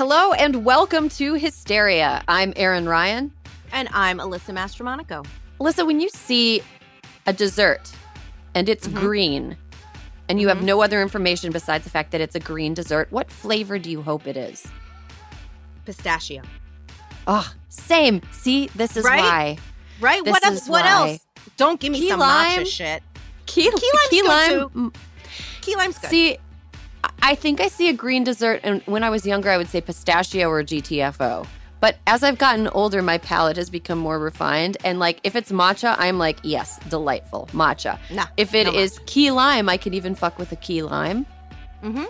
Hello and welcome to Hysteria. I'm Erin Ryan. And I'm Alyssa Mastromonaco. Alyssa, when you see a dessert and it's Mm-hmm. green and you have no other information besides the fact that it's a green dessert, what flavor do you hope it is? Pistachio. Oh, same. See, this is Right? why. Right? This what else? What why. else? Don't give me Key some lime. matcha shit. Key, Key key lime. too. mm, Key lime's good. See, I- think I see a green dessert, and when I was younger, I would say pistachio or GTFO. But as I've gotten older, my palate has become more refined. And like, if it's matcha, I'm like, yes, delightful matcha. Nah, if it no is key lime, I can even fuck with a key lime. Mhm.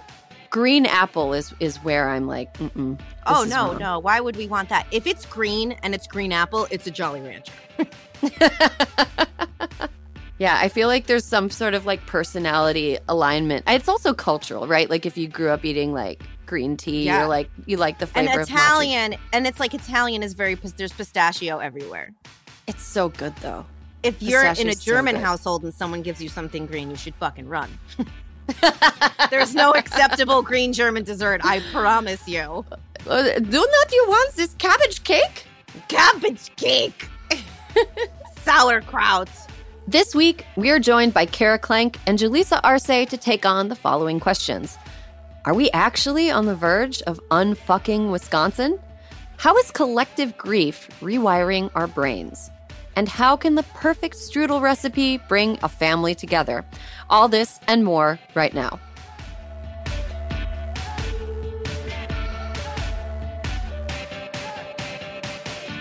Green apple is is where I'm like, mm-mm. oh, no, wrong. no. Why would we want that? If it's green and it's green apple, it's a Jolly Rancher. Yeah, I feel like there's some sort of like personality alignment. It's also cultural, right? Like if you grew up eating like green tea, Yeah. you're like you like the And flavor of matcha. Italian, and it's like Italian is very, there's pistachio everywhere. It's so good though. If you're in a Pistachio's so German household and someone gives you something green, you should fucking run. There's no acceptable green German dessert, I promise you. Uh, do not you want this cabbage cake? Cabbage cake, sauerkraut. This week, we are joined by Kara Klenk and Julissa Arce to take on the following questions. Are we actually on the verge of unfucking Wisconsin? How is collective grief rewiring our brains? And how can the perfect strudel recipe bring a family together? All this and more right now.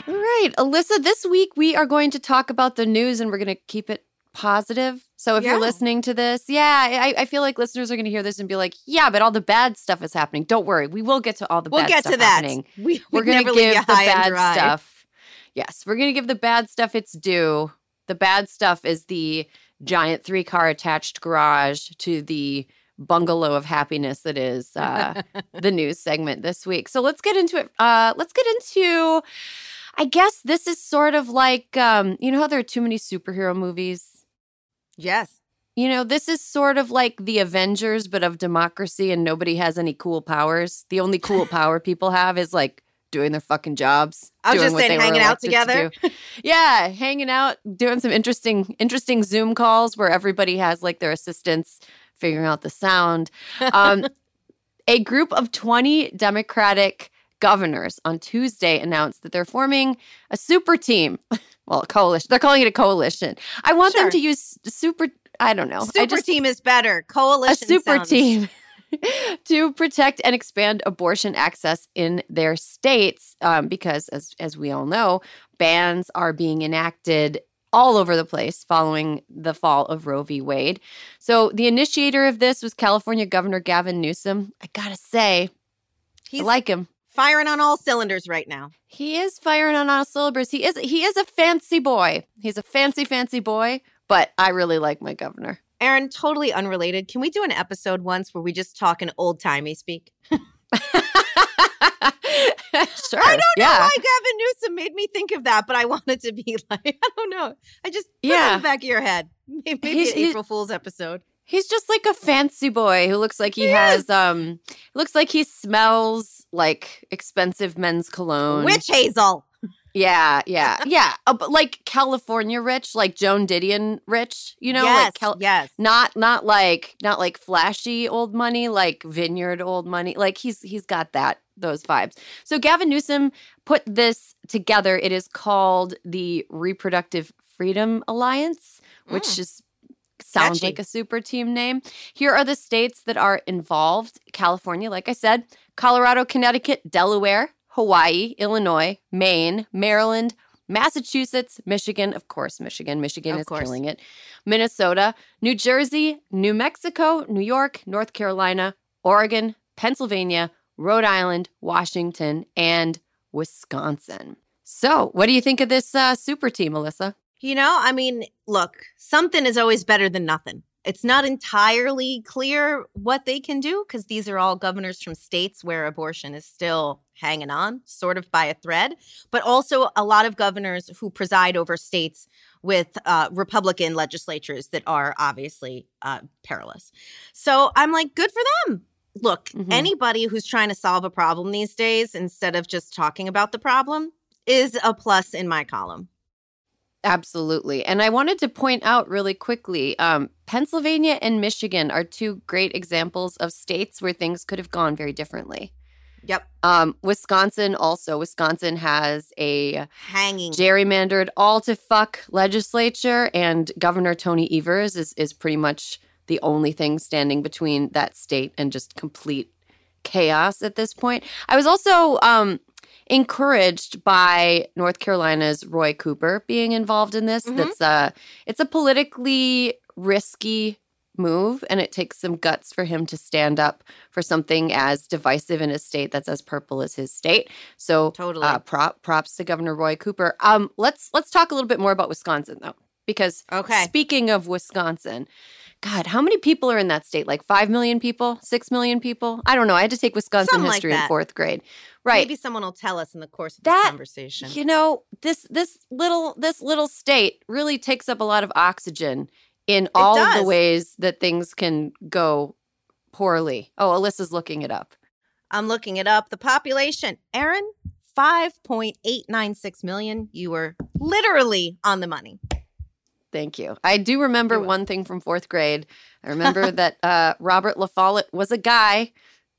All right, Alyssa, this week we are going to talk about the news and we're going to keep it positive. So if Yeah. you're listening to this, yeah, I, I feel like listeners are going to hear this and be like, yeah, but all the bad stuff is happening. Don't worry, we will get to all the We'll bad get stuff to that. happening. We, We're going to give the bad stuff. Yes, we're going to give the bad stuff its due. The bad stuff is the giant three car attached garage to the bungalow of happiness that is uh, the news segment this week. So let's get into it. Uh, let's get into. I guess this is sort of like um, you know how there are too many superhero movies. Yes. You know, this is sort of like the Avengers, but of democracy, and nobody has any cool powers. The only cool power people have is like doing their fucking jobs. I was just saying, hanging out elected to together. yeah, hanging out, doing some interesting, interesting Zoom calls where everybody has like their assistants figuring out the sound. Um, a group of 20 Democratic governors on Tuesday announced that they're forming a super team. Well, a coalition. They're calling it a coalition. I want them to use super. I don't know. Super just, team is better. Coalition. A super sounds- team to protect and expand abortion access in their states um, because as as we all know bans are being enacted all over the place following the fall of Roe v. Wade. So the initiator of this was California Governor Gavin Newsom. I gotta say, He's I like him. Firing on all cylinders right now. He is firing on all cylinders. He is he is a fancy boy. He's a fancy fancy boy, but I really like my governor. Erin, totally unrelated. Can we do an episode once where we just talk in old timey speak? sure. I don't know why Gavin Newsom made me think of that, but I wanted to be like, I don't know. I just put it Yeah. in the back of your head. Maybe, maybe He's- an he's- April Fool's episode. He's just like a fancy boy who looks like he, has um looks like he smells like expensive men's cologne. Witch hazel. Yeah, yeah, yeah. Uh, but like California rich, like Joan Didion rich, you know, yes, like Cal- yes. not not like not like flashy old money, like vineyard old money. Like he's he's got that those vibes. So Gavin Newsom put this together. It is called the Reproductive Freedom Alliance, which Mm. is sounds Catchy. like a super team name. Here are the states that are involved. California, like I said, Colorado, Connecticut, Delaware, Hawaii, Illinois, Maine, Maryland, Massachusetts, Michigan, of course, Michigan. Michigan Of is course. killing it. Minnesota, New Jersey, New Mexico, New York, North Carolina, Oregon, Pennsylvania, Rhode Island, Washington, and Wisconsin. So, what do you think of this uh, super team, Alyssa? You know, I mean, look, something is always better than nothing. It's not entirely clear what they can do because these are all governors from states where abortion is still hanging on, sort of by a thread, but also a lot of governors who preside over states with uh, Republican legislatures that are obviously uh, perilous. So I'm like, good for them. Look, Mhm. anybody who's trying to solve a problem these days instead of just talking about the problem is a plus in my column. Absolutely. And I wanted to point out really quickly um, Pennsylvania and Michigan are two great examples of states where things could have gone very differently. Yep. Um, Wisconsin also. Wisconsin has a Hanging. gerrymandered all to fuck legislature, and Governor Tony Evers is, is pretty much the only thing standing between that state and just complete chaos at this point. I was also um, encouraged by North Carolina's Roy Cooper being involved in this. Mhm. That's a it's a politically risky move and it takes some guts for him to stand up for something as divisive in a state that's as purple as his state. So Totally. uh, prop, props to Governor Roy Cooper. Um, let's let's talk a little bit more about Wisconsin though, because Okay. speaking of Wisconsin, God, how many people are in that state? Like five million people, six million people? I don't know. I had to take Wisconsin Something like history in fourth grade. Right. Maybe someone will tell us in the course of this That- conversation. You know, this this little this little state really takes up a lot of oxygen in all of the ways that things can go poorly. Oh, Alyssa's looking it up. I'm looking it up. The population, Erin, 5.896 million. You were literally on the money. Thank you. I do remember one thing from fourth grade. I remember that uh, Robert La Follette was a guy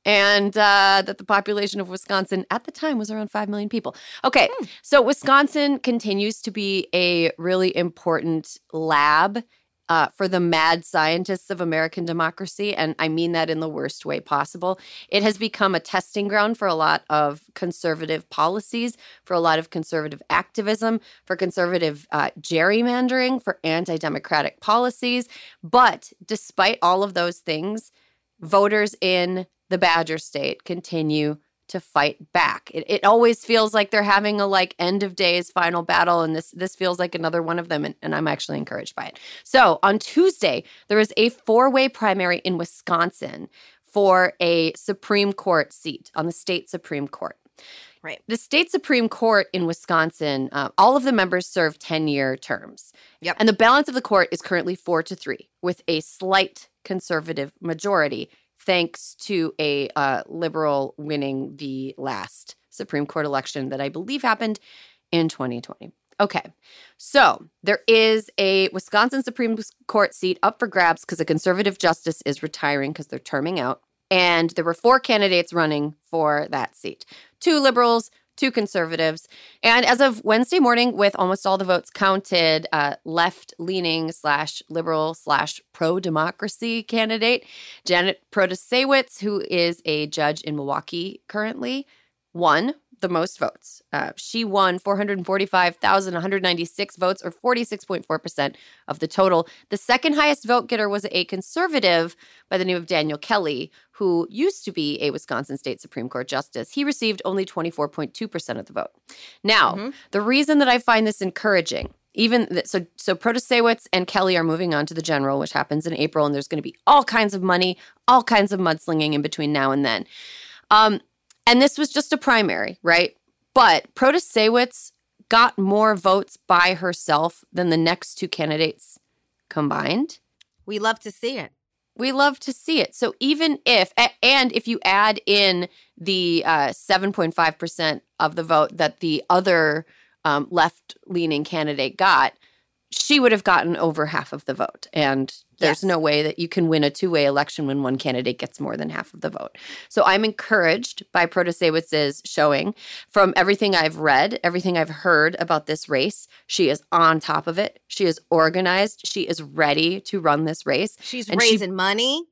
and uh, that the population of Wisconsin at the time was around 5 million people. Okay, Hmm. so Wisconsin continues to be a really important lab. Uh, for the mad scientists of American democracy. And I mean that in the worst way possible. It has become a testing ground for a lot of conservative policies, for a lot of conservative activism, for conservative uh, gerrymandering, for anti democratic policies. But despite all of those things, voters in the Badger state continue to fight back. It, it always feels like they're having a like end of days final battle, and this this feels like another one of them, and, and I'm actually encouraged by it. So on Tuesday, there is a four way primary in Wisconsin for a Supreme Court seat on the state Supreme Court. Right. The state Supreme Court in Wisconsin, uh, all of the members serve 10 year terms. Yep. And the balance of the court is currently four to three, with a slight conservative majority, thanks to a uh, liberal winning the last Supreme Court election that I believe happened in 2020. Okay, so there is a Wisconsin Supreme Court seat up for grabs because a conservative justice is retiring because they're terming out. And there were four candidates running for that seat two liberals, two conservatives. And as of Wednesday morning, with almost all the votes counted, uh, left leaning slash liberal slash pro democracy candidate, Janet Protasiewicz, who is a judge in Milwaukee currently, won the most votes. Uh, she won 445,196 votes, or 46.4% of the total. The second highest vote getter was a conservative by the name of Daniel Kelly, who used to be a Wisconsin State Supreme Court justice. He received only 24.2% of the vote. Now, Mhm. the reason that I find this encouraging, even th- so, so Protasiewicz and Kelly are moving on to the general, which happens in April, and there's going to be all kinds of money, all kinds of mudslinging in between now and then. Um, and this was just a primary, right? But Protasiewicz got more votes by herself than the next two candidates combined. We love to see it. We love to see it. So even if, and if you add in the uh, 7.5% of the vote that the other um, left leaning candidate got, she would have gotten over half of the vote. And there's Yes. no way that you can win a two way election when one candidate gets more than half of the vote. So I'm encouraged by Protasiewicz's showing from everything I've read, everything I've heard about this race. She is on top of it. She is organized. She is ready to run this race She's And she- raising money.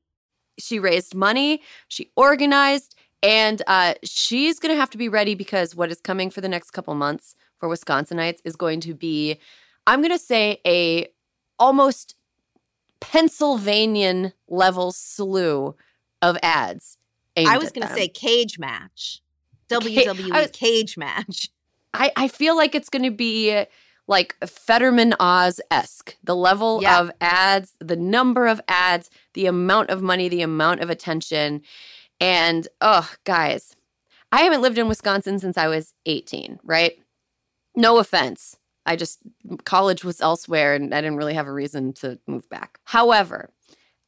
she raised money, she organized, and uh, she's going to have to be ready because what is coming for the next couple months for Wisconsinites is going to be, I'm going to say, a almost Pennsylvanian level slew of ads. I was going to say cage match, WWE was, cage match. I, I feel like it's going to be like Fetterman Oz esque. The level yeah. of ads, the number of ads, the amount of money, the amount of attention. And oh, guys, I haven't lived in Wisconsin since I was 18, right? No offense. I just, college was elsewhere and I didn't really have a reason to move back. However,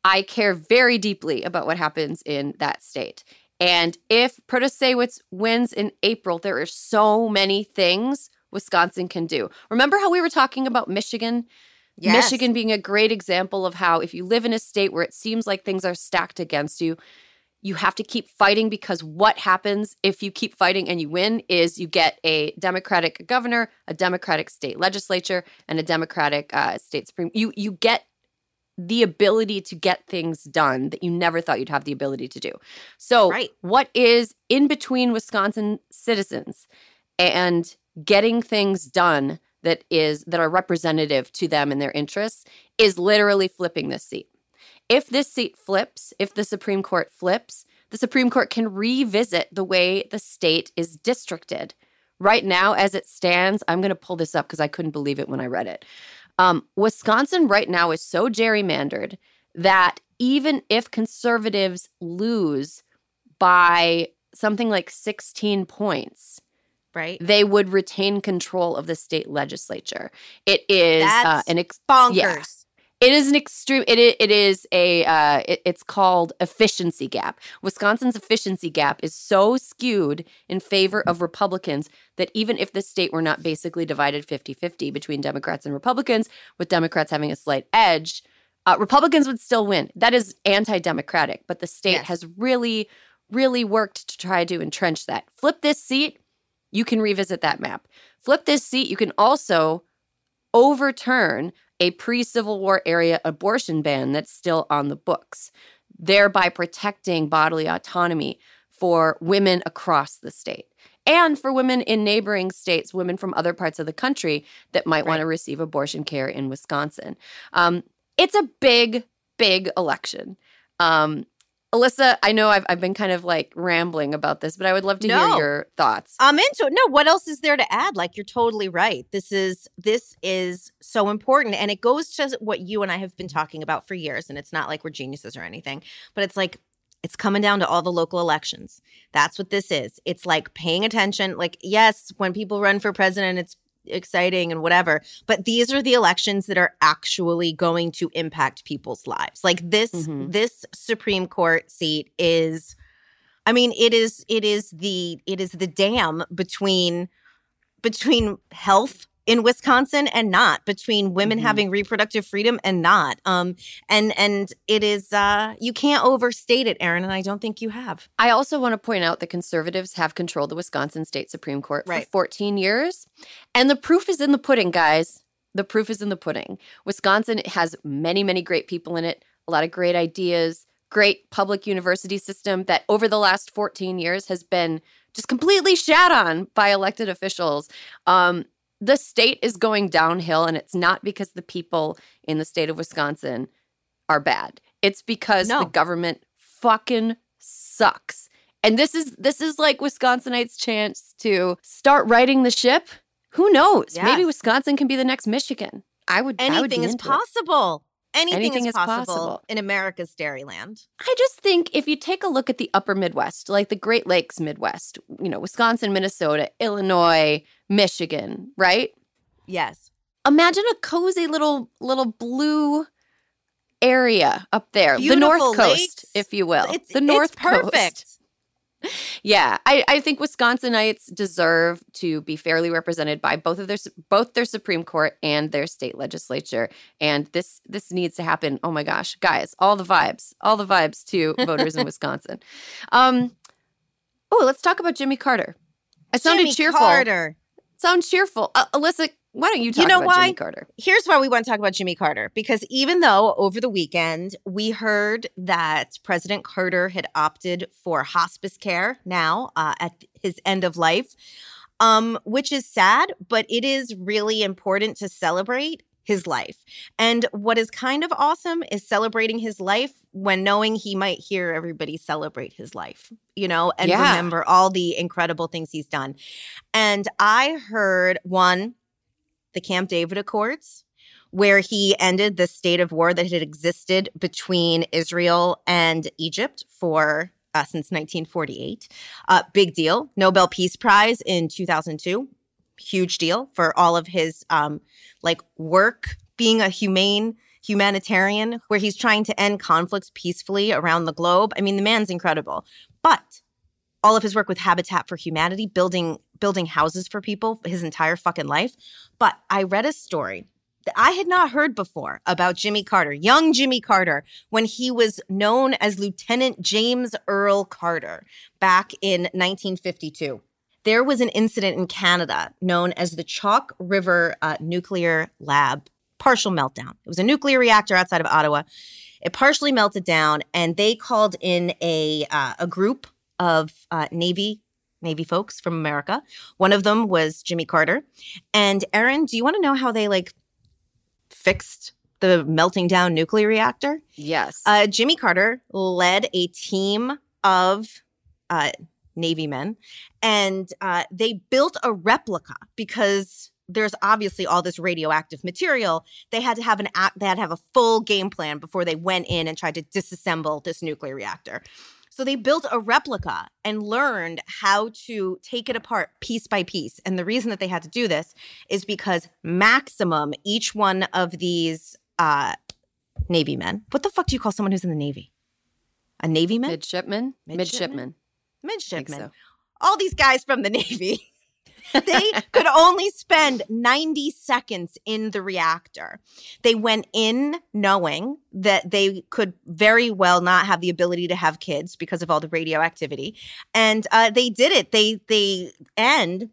I care very deeply about what happens in that state. And if Protasiewicz wins in April, there are so many things Wisconsin can do. Remember how we were talking about Michigan? Yes. Michigan being a great example of how if you live in a state where it seems like things are stacked against you, you have to keep fighting because what happens if you keep fighting and you win is you get a Democratic governor, a Democratic state legislature, and a Democratic uh, state supreme. You you get the ability to get things done that you never thought you'd have the ability to do. So, right. what is in between Wisconsin citizens and getting things done that is that are representative to them and their interests is literally flipping this seat. If this seat flips, if the Supreme Court flips, the Supreme Court can revisit the way the state is districted. Right now, as it stands, I'm going to pull this up because I couldn't believe it when I read it. Um, Wisconsin right now is so gerrymandered that even if conservatives lose by something like 16 points, right they would retain control of the state legislature it is uh, an ex- bonkers yeah. It is an extreme. It is, it is a. Uh, it, it's called efficiency gap. Wisconsin's efficiency gap is so skewed in favor of Republicans that even if the state were not basically divided 50-50 between Democrats and Republicans, with Democrats having a slight edge, uh, Republicans would still win. That is anti-democratic. But the state yes. has really, really worked to try to entrench that. Flip this seat, you can revisit that map. Flip this seat, you can also overturn a pre Civil War area abortion ban that's still on the books, thereby protecting bodily autonomy for women across the state and for women in neighboring states, women from other parts of the country that might right. want to receive abortion care in Wisconsin. Um, it's a big, big election. Um, Alyssa, I know I've, I've been kind of like rambling about this, but I would love to no, hear your thoughts. I'm into it. No, what else is there to add? Like you're totally right. This is this is so important. And it goes to what you and I have been talking about for years. And it's not like we're geniuses or anything, but it's like it's coming down to all the local elections. That's what this is. It's like paying attention. Like, yes, when people run for president, it's exciting and whatever but these are the elections that are actually going to impact people's lives like this mm-hmm. this supreme court seat is i mean it is it is the it is the dam between between health in Wisconsin and not between women mm-hmm. having reproductive freedom and not. Um, and and it is uh, you can't overstate it, Erin, and I don't think you have. I also want to point out that conservatives have controlled the Wisconsin State Supreme Court for 14 years, and the proof is in the pudding, guys. The proof is in the pudding. Wisconsin has many, many great people in it, a lot of great ideas, great public university system that over the last 14 years has been just completely shat on by elected officials. Um, the state is going downhill and it's not because the people in the state of Wisconsin are bad. It's because no. the government fucking sucks. And this is this is like Wisconsinites' chance to start righting the ship. Who knows? Yes. Maybe Wisconsin can be the next Michigan. I would anything I would is possible. Anything, Anything, is, possible, possible, in America's dairyland. I just think if you take a look at the upper Midwest, like the Great Lakes Midwest, you know, Wisconsin, Minnesota, Illinois, Michigan, right? Yes. Imagine a cozy little little blue area up there, Beautiful the North Coast, if you will. It's, the North it's perfect. Coast yeah, I, I think Wisconsinites deserve to be fairly represented by both of their both their Supreme Court and their state legislature, and this this needs to happen. Oh my gosh, guys, all the vibes, all the vibes to voters in Wisconsin. Um, oh, let's talk about Jimmy Carter. I sounded Jimmy cheerful. Carter. Sound cheerful, uh, Alyssa. Why don't you talk you know about why? Jimmy Carter? Here's why we want to talk about Jimmy Carter. Because even though over the weekend we heard that President Carter had opted for hospice care now uh, at his end of life, um, which is sad, but it is really important to celebrate his life. And what is kind of awesome is celebrating his life when knowing he might hear everybody celebrate his life, you know, and Yeah. remember all the incredible things he's done. And I heard one, the Camp David Accords, where he ended the state of war that had existed between Israel and Egypt for uh, since 1948. Uh, big deal. Nobel Peace Prize in 2002. Huge deal for all of his um, like work being a humane humanitarian where he's trying to end conflicts peacefully around the globe. I mean, the man's incredible. All of his work with Habitat for Humanity, building building houses for people his entire fucking life. But I read a story that I had not heard before about Jimmy Carter, young Jimmy Carter, when he was known as Lieutenant James Earl Carter back in 1952. There was an incident in Canada known as the Chalk River uh, Nuclear Lab partial meltdown. It was a nuclear reactor outside of Ottawa. It partially melted down, and they called in a uh, a group of uh, Navy Navy folks from America. One of them was Jimmy Carter. And Erin, do you want to know how they like fixed the melting down nuclear reactor? Yes. Uh, Jimmy Carter led a team of uh, Navy men, and uh, they built a replica because there's obviously all this radioactive material. They had to have an. They had to have a full game plan before they went in and tried to disassemble this nuclear reactor. So they built a replica and learned how to take it apart piece by piece. And the reason that they had to do this is because maximum each one of these uh, Navy men. What the fuck do you call someone who's in the Navy? A Navy man? Midshipman? Midshipman? Midshipman. Midshipman. so. All these guys from the Navy. They could only spend 90 seconds in the reactor. They went in knowing that they could very well not have the ability to have kids because of all the radioactivity. And uh, they did it. They, they, and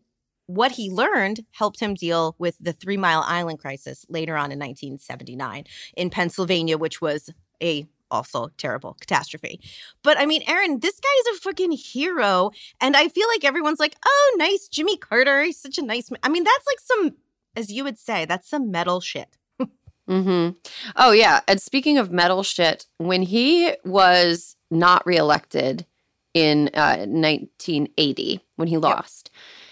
what he learned helped him deal with the Three Mile Island crisis later on in 1979 in Pennsylvania, which was a also terrible catastrophe. But I mean, Erin, this guy is a fucking hero. And I feel like everyone's like, oh, nice, Jimmy Carter. He's such a nice man. I mean, that's like some, as you would say, that's some metal shit. mm-hmm. Oh yeah. And speaking of metal shit, when he was not reelected in uh, 1980, when he lost,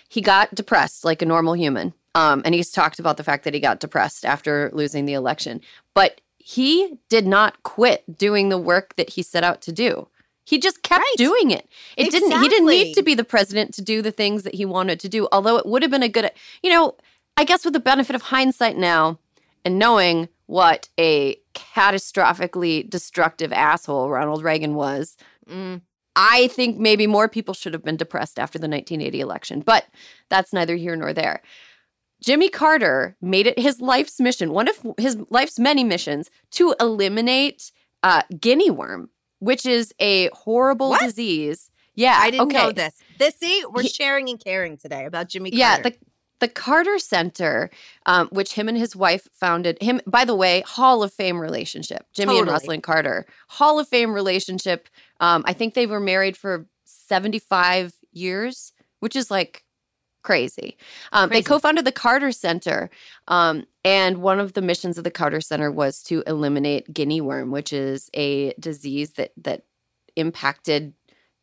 he got depressed like a normal human. Um, and he's talked about the fact that he got depressed after losing the election. But he did not quit doing the work that he set out to do. He just kept Right. doing it. It didn't. He didn't need to be the president to do the things that he wanted to do. Although it would have been a good, you know, I guess with the benefit of hindsight now, and knowing what a catastrophically destructive asshole Ronald Reagan was, Mm. I think maybe more people should have been depressed after the 1980 election, but that's neither here nor there. Jimmy Carter made it his life's mission, one of his life's many missions, to eliminate uh, guinea worm, which is a horrible What? disease. Yeah, I didn't okay. know this. This, see, we're He- sharing and caring today about Jimmy Yeah, Carter. the the Carter Center, um, which him and his wife founded. Him, by the way, Hall of Fame relationship. Jimmy and Totally. Rosalynn Carter, Hall of Fame relationship. Um, I think they were married for seventy five years, which is like crazy. Um, They co-founded the Carter Center, um, and one of the missions of the Carter Center was to eliminate guinea worm, which is a disease that that impacted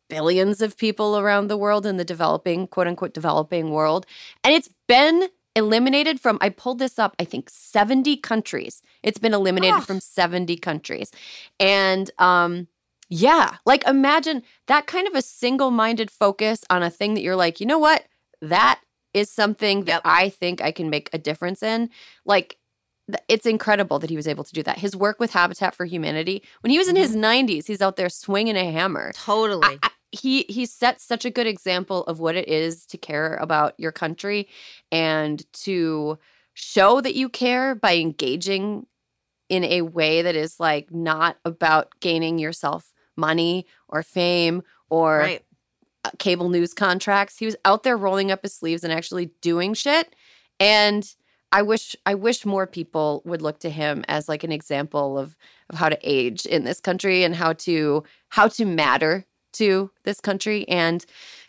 billions of people around the world in the developing, quote unquote, developing world. And it's been eliminated from, I pulled this up, I think 70 countries. It's been eliminated Ugh. from 70 countries. And um, yeah, like imagine that kind of a single minded focus on a thing that you're like, you know what? That is something that. I think I can make a difference in. Like, it's incredible that he was able to do that. His work with Habitat for Humanity, when he was in his mm-hmm. 90s, he's out there swinging a hammer. totally. I- I- he he sets such a good example of what it is to care about your country and to show that you care by engaging in a way that is like not about gaining yourself money or fame or right. Uh, cable news contracts. He was out there rolling up his sleeves and actually doing shit. And I wish I wish more people would look to him as like an example of of how to age in this country and how to how to matter to this country and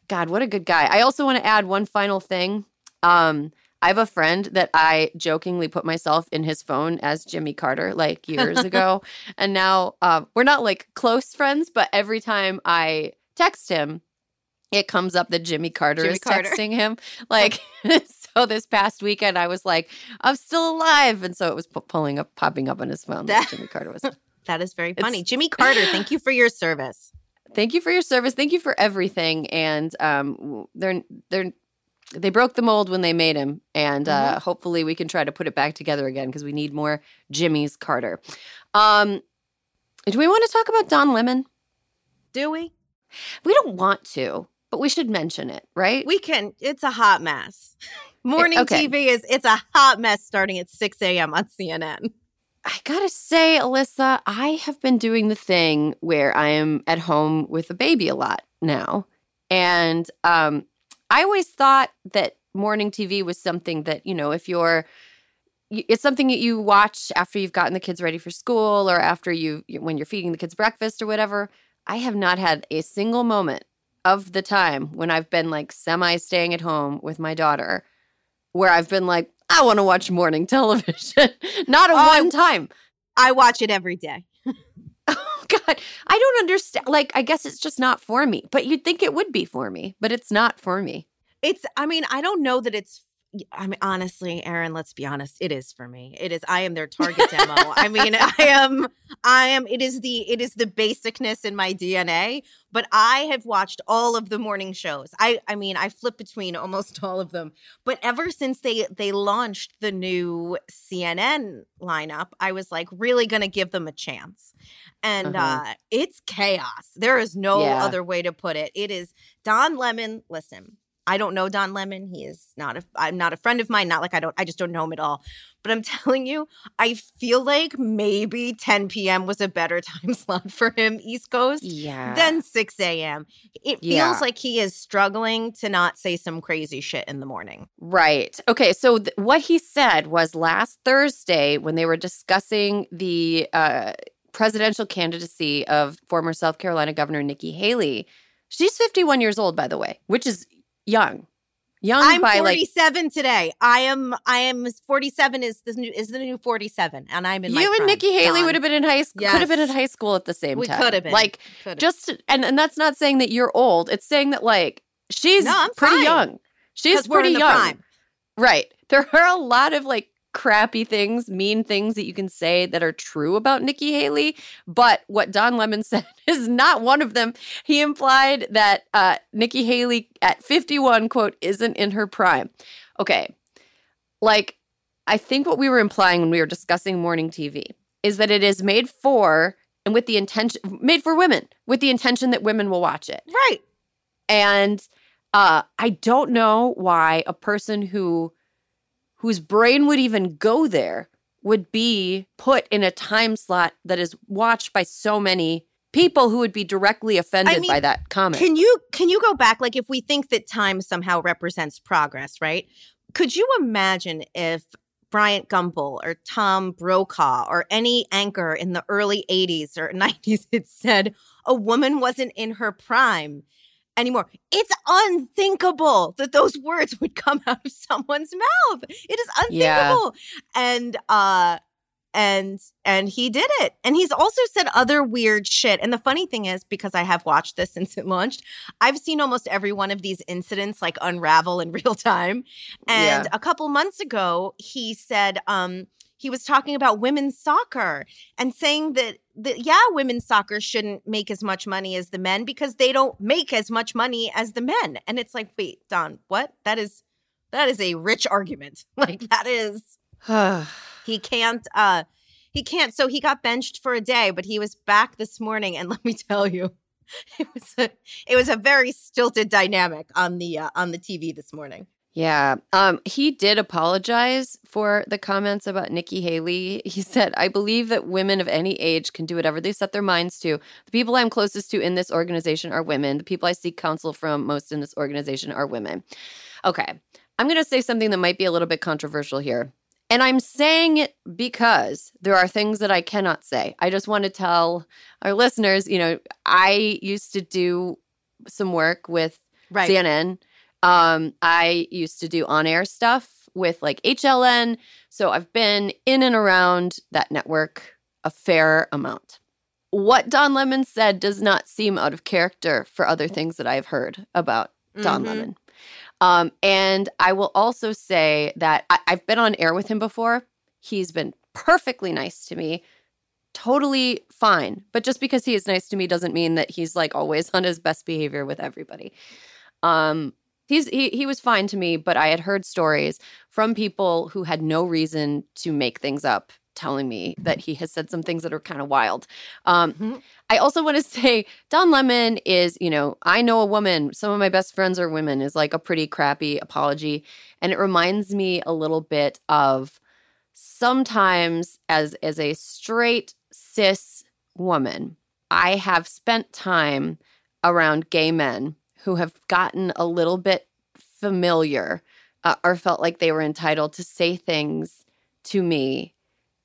God, what a good guy. I also want to add one final thing. Um, I have a friend that I jokingly put myself in his phone as Jimmy Carter like years ago. And now uh, we're not like close friends, but every time I text him, it comes up that Jimmy Carter Jimmy is Carter. texting him. Like, so this past weekend, I was like, I'm still alive. And so it was pu- pulling up, popping up on his phone. that That- Jimmy Carter was. That is very It's- funny. Jimmy Carter, thank you for your service. Thank you for your service. Thank you for everything. And um, they're, they're, they broke the mold when they made him. And uh, hopefully we can try to put it back together again because we need more Jimmy's Carter. Um, do we want to talk about Don Lemon? Do we? We don't want to, but we should mention it, right? We can. It's a hot mess. Morning okay. TV is it's a hot mess starting at 6 a.m. on CNN. I gotta say, Alyssa, I have been doing the thing where I am at home with a baby a lot now. And um, I always thought that morning TV was something that, you know, if you're, it's something that you watch after you've gotten the kids ready for school or after you, you- when you're feeding the kids breakfast or whatever. I have not had a single moment of the time when I've been like semi staying at home with my daughter where I've been like, I want to watch morning television. not a Oh, one time. I watch it every day. Oh God, I don't understand. Like, I guess it's just not for me. But you'd think it would be for me, but it's not for me. It's, I mean, I don't know that it's, I mean, honestly, Erin, let's be honest. It is for me. It is, I am their target demo. I mean, I am, I am, it is the, it is the basicness in my DNA, but I have watched all of the morning shows. I, I mean, I flip between almost all of them, but ever since they, they launched the new CNN lineup, I was like really going to give them a chance. And Uh-huh. uh, it's chaos. There is no Yeah. other way to put it. It is Don Lemon. Listen, I don't know Don Lemon. He is not a I'm not a friend of mine. Not like I don't I just don't know him at all. But I'm telling you, I feel like maybe 10 p.m. was a better time slot for him, East Coast, Yeah. than 6 a.m. It Yeah. feels like he is struggling to not say some crazy shit in the morning. Right. Okay. So th- what he said was last Thursday when they were discussing the uh, presidential candidacy of former South Carolina Governor Nikki Haley. She's 51 years old, by the way, which is young. Young I'm by like 47 today. I am I am 47 is the new is the new 47 and I'm in you and prime. Nikki Haley would have been in high school. Could have been in high school at the same We time. could have been. Like Could've. just and and that's not saying that you're old. It's saying that like she's No, pretty fine. young. She's pretty young. prime. Right. There are a lot of like crappy things, mean things that you can say that are true about Nikki Haley, but what Don Lemon said is not one of them. He implied that uh, Nikki Haley at 51, quote, isn't in her prime. Okay. Like, I think what we were implying when we were discussing morning TV is that it is made for and with the intention made for women with the intention that women will watch it. Right. And uh, I don't know why a person who whose brain would even go there would be put in a time slot that is watched by so many people who would be directly offended mean, by that comment. Can you can you go back like if we think that time somehow represents progress, right? Could you imagine if Bryant Gumbel or Tom Brokaw or any anchor in the early 80s or 90s had said a woman wasn't in her prime anymore? It's unthinkable that those words would come out of someone's mouth. It is Yeah. unthinkable. And uh and and he did it and he's also said other weird shit and the funny thing is because i have watched this since it launched i've seen almost every one of these incidents like unravel in real time and Yeah. a couple months ago he said um he was talking about women's soccer and saying that, that yeah women's soccer shouldn't make as much money as the men because they don't make as much money as the men. And it's like wait don what? That is that is a rich argument. Like that is he can't uh he can't so he got benched for a day but he was back this morning. And let me tell you it was a it was a very stilted dynamic on the uh, on the TV this morning. Yeah. Um, he did apologize for the comments about Nikki Haley. He said, I believe that women of any age can do whatever they set their minds to. The people I'm closest to in this organization are women. The people I seek counsel from most in this organization are women. Okay. I'm going to say something that might be a little bit controversial here. And I'm saying it because there are things that I cannot say. I just want to tell our listeners, you know, I used to do some work with Right. CNN. Um, I used to do on air stuff with like HLN. So I've been in and around that network a fair amount. What Don Lemon said does not seem out of character for other things that I've heard about Don Mhm. Lemon. Um, and I will also say that I- I've been on air with him before. He's been perfectly nice to me, totally fine. But just because he is nice to me doesn't mean that he's like always on his best behavior with everybody. Um, he's he he was fine to me, but I had heard stories from people who had no reason to make things up, telling me that he has said some things that are kind of wild. Um, Mhm. I also want to say Don Lemon is, you know, I know a woman, some of my best friends are women, is like a pretty crappy apology. And it reminds me a little bit of sometimes as as a straight cis woman, I have spent time around gay men who have gotten a little bit familiar uh, or felt like they were entitled to say things to me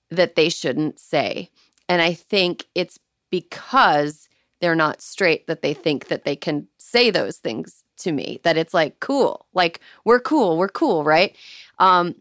that they shouldn't say. And I think it's because they're not straight that they think that they can say those things to me that it's like cool like we're cool we're cool right um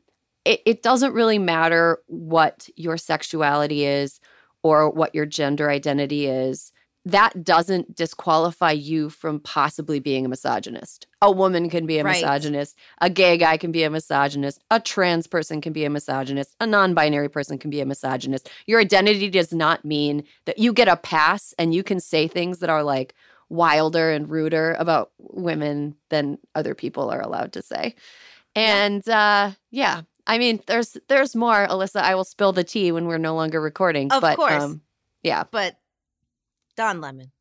it, it doesn't really matter what your sexuality is or what your gender identity is that doesn't disqualify you from possibly being a misogynist a woman can be a Right. misogynist a gay guy can be a misogynist a trans person can be a misogynist a non-binary person can be a misogynist your identity does not mean that you get a pass and you can say things that are like wilder and ruder about women than other people are allowed to say. And uh yeah, I mean there's there's more, Alyssa. I will spill the tea when we're no longer recording. Of but course. um yeah, But Don Lemon,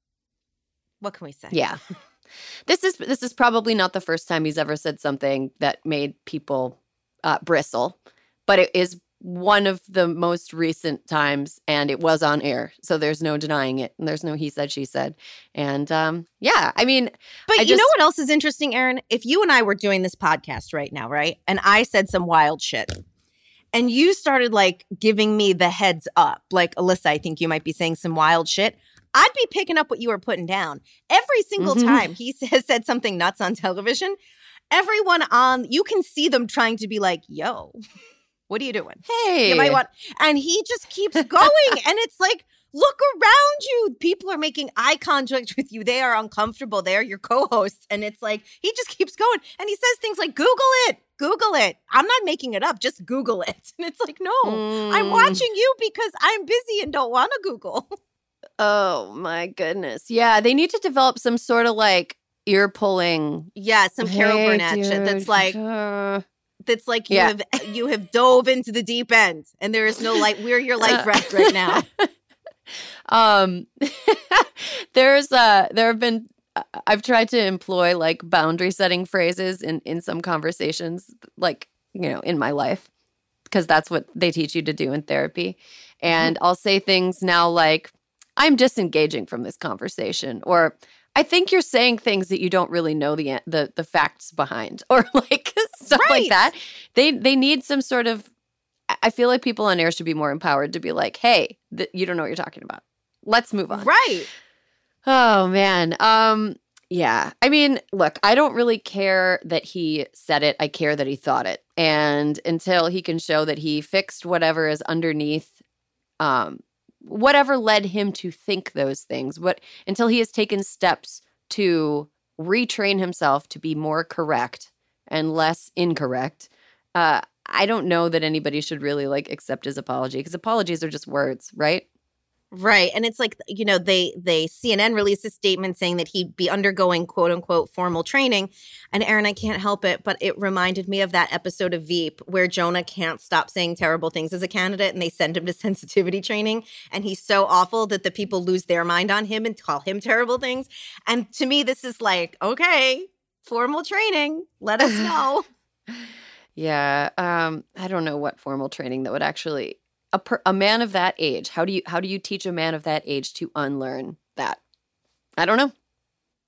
what can we say? yeah. this is this is probably not the first time he's ever said something that made people uh, bristle, but it is one of the most recent times, and it was on air, so there's no denying it, and there's no he said she said, and um, yeah, I mean, But I you know what else is interesting, Erin? If you and I were doing this podcast right now, right? And I said some wild shit. And you started like giving me the heads up. Like, Alyssa, I think you might be saying some wild shit. I'd be picking up what you were putting down. Every single Mhm. time he has said something nuts on television, everyone on you can see them trying to be like, yo, what are you doing? hey, You might want, and he just keeps going. and it's like, look around you. People are making eye contact with you. They are uncomfortable. They are your co hosts. And it's like, he just keeps going. And he says things like, Google it, Google it. I'm not making it up. Just Google it. And it's like, no, I'm Mm. watching you because I'm busy and don't want to Google. Oh my goodness. Yeah, they need to develop some sort of like ear pulling. Yeah, some Carol Hey, Burnett shit that's like, Uh, that's like you Yeah. have you have dove into the deep end and there is no light. We're your life Uh, raft right now. um there's uh there have been I- I've tried to employ like boundary setting phrases in in some conversations like, you know, in my life because that's what they teach you to do in therapy. And I'll say things now like I'm disengaging from this conversation or I think you're saying things that you don't really know the the the facts behind or like stuff Right. like that. They they need some sort of I- feel like people on air should be more empowered to be like, "Hey, th- you don't know what you're talking about. Let's move on." Right. Oh man. Um yeah. I mean, look, I don't really care that he said it. I care that he thought it. And until he can show that he fixed whatever is underneath um whatever led him to think those things, what until he has taken steps to retrain himself to be more correct and less incorrect. Uh I don't know that anybody should really like accept his apology because apologies are just words, right? Right. And it's like, you know, they they CNN released a statement saying that he'd be undergoing quote unquote formal training. And Erin, I can't help it, but it reminded me of that episode of Veep where Jonah can't stop saying terrible things as a candidate and they send him to sensitivity training. And he's so awful that the people lose their mind on him and call him terrible things. And to me, this is like, okay, formal training. Let us know. Yeah, um, I don't know what formal training that would actually a per, a man of that age. How do you how do you teach a man of that age to unlearn that? I don't know.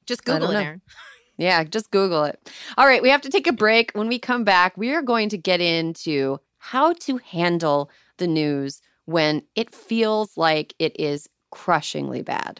Just Google it, know. Yeah, just Google it. All right, we have to take a break. When we come back, we are going to get into how to handle the news when it feels like it is crushingly bad.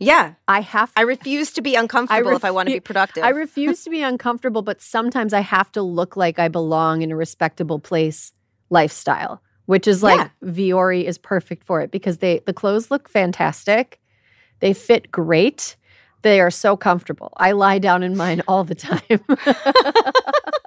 Yeah, I have I refuse to be uncomfortable if I want to be productive. I refuse to be uncomfortable, but sometimes I have to look like I belong in a respectable place lifestyle, which is like Yeah. Vuori is perfect for it because they the clothes look fantastic. They fit great. They are so comfortable. I lie down in mine all the time.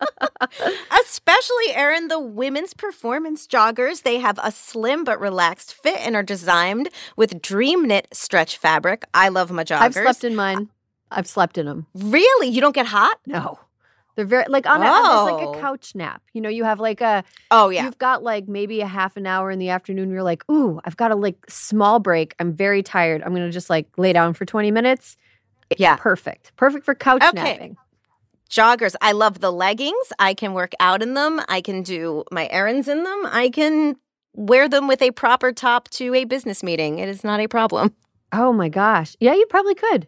Especially, Erin, the women's performance joggers. They have a slim but relaxed fit and are designed with dream knit stretch fabric. I love my joggers. Uh, I've slept in mine. I've slept in them. Really? You don't get hot? No. They're very like on a, it's like Oh. a couch nap. You know, you have like a Oh, yeah. You've got like maybe a half an hour in the afternoon. You're like, ooh, I've got a like small break. I'm very tired. I'm gonna just like lay down for 20 minutes. Yeah. perfect. Perfect for couch Okay. napping. Joggers. I love the leggings. I can work out in them. I can do my errands in them. I can wear them with a proper top to a business meeting. It is not a problem. Oh my gosh. Yeah, you probably could.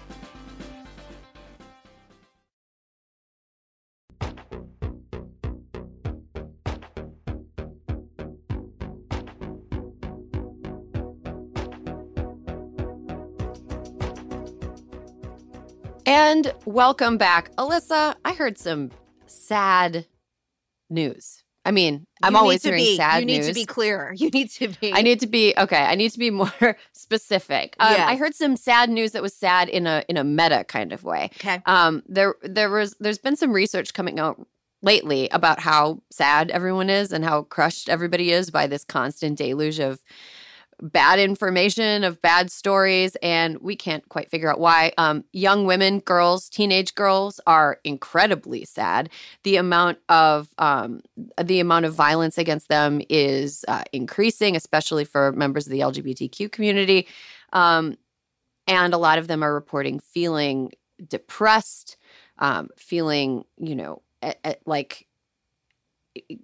And welcome back. Alyssa, I heard some sad news. I mean, I'm You always hearing be- sad You need news. to be clearer. You need to be. I need to be okay. I need to be more specific. Um, Yes. I heard some sad news that was sad in a in a meta kind of way. Okay. Um, there there was there's been some research coming out lately about how sad everyone is and how crushed everybody is by this constant deluge of bad information of bad stories and we can't quite figure out why. Um, young women girls teenage girls are incredibly sad. The amount of um, the amount of violence against them is uh, increasing especially for members of the lgbtq community. Um, and a lot of them are reporting feeling depressed um, feeling you know like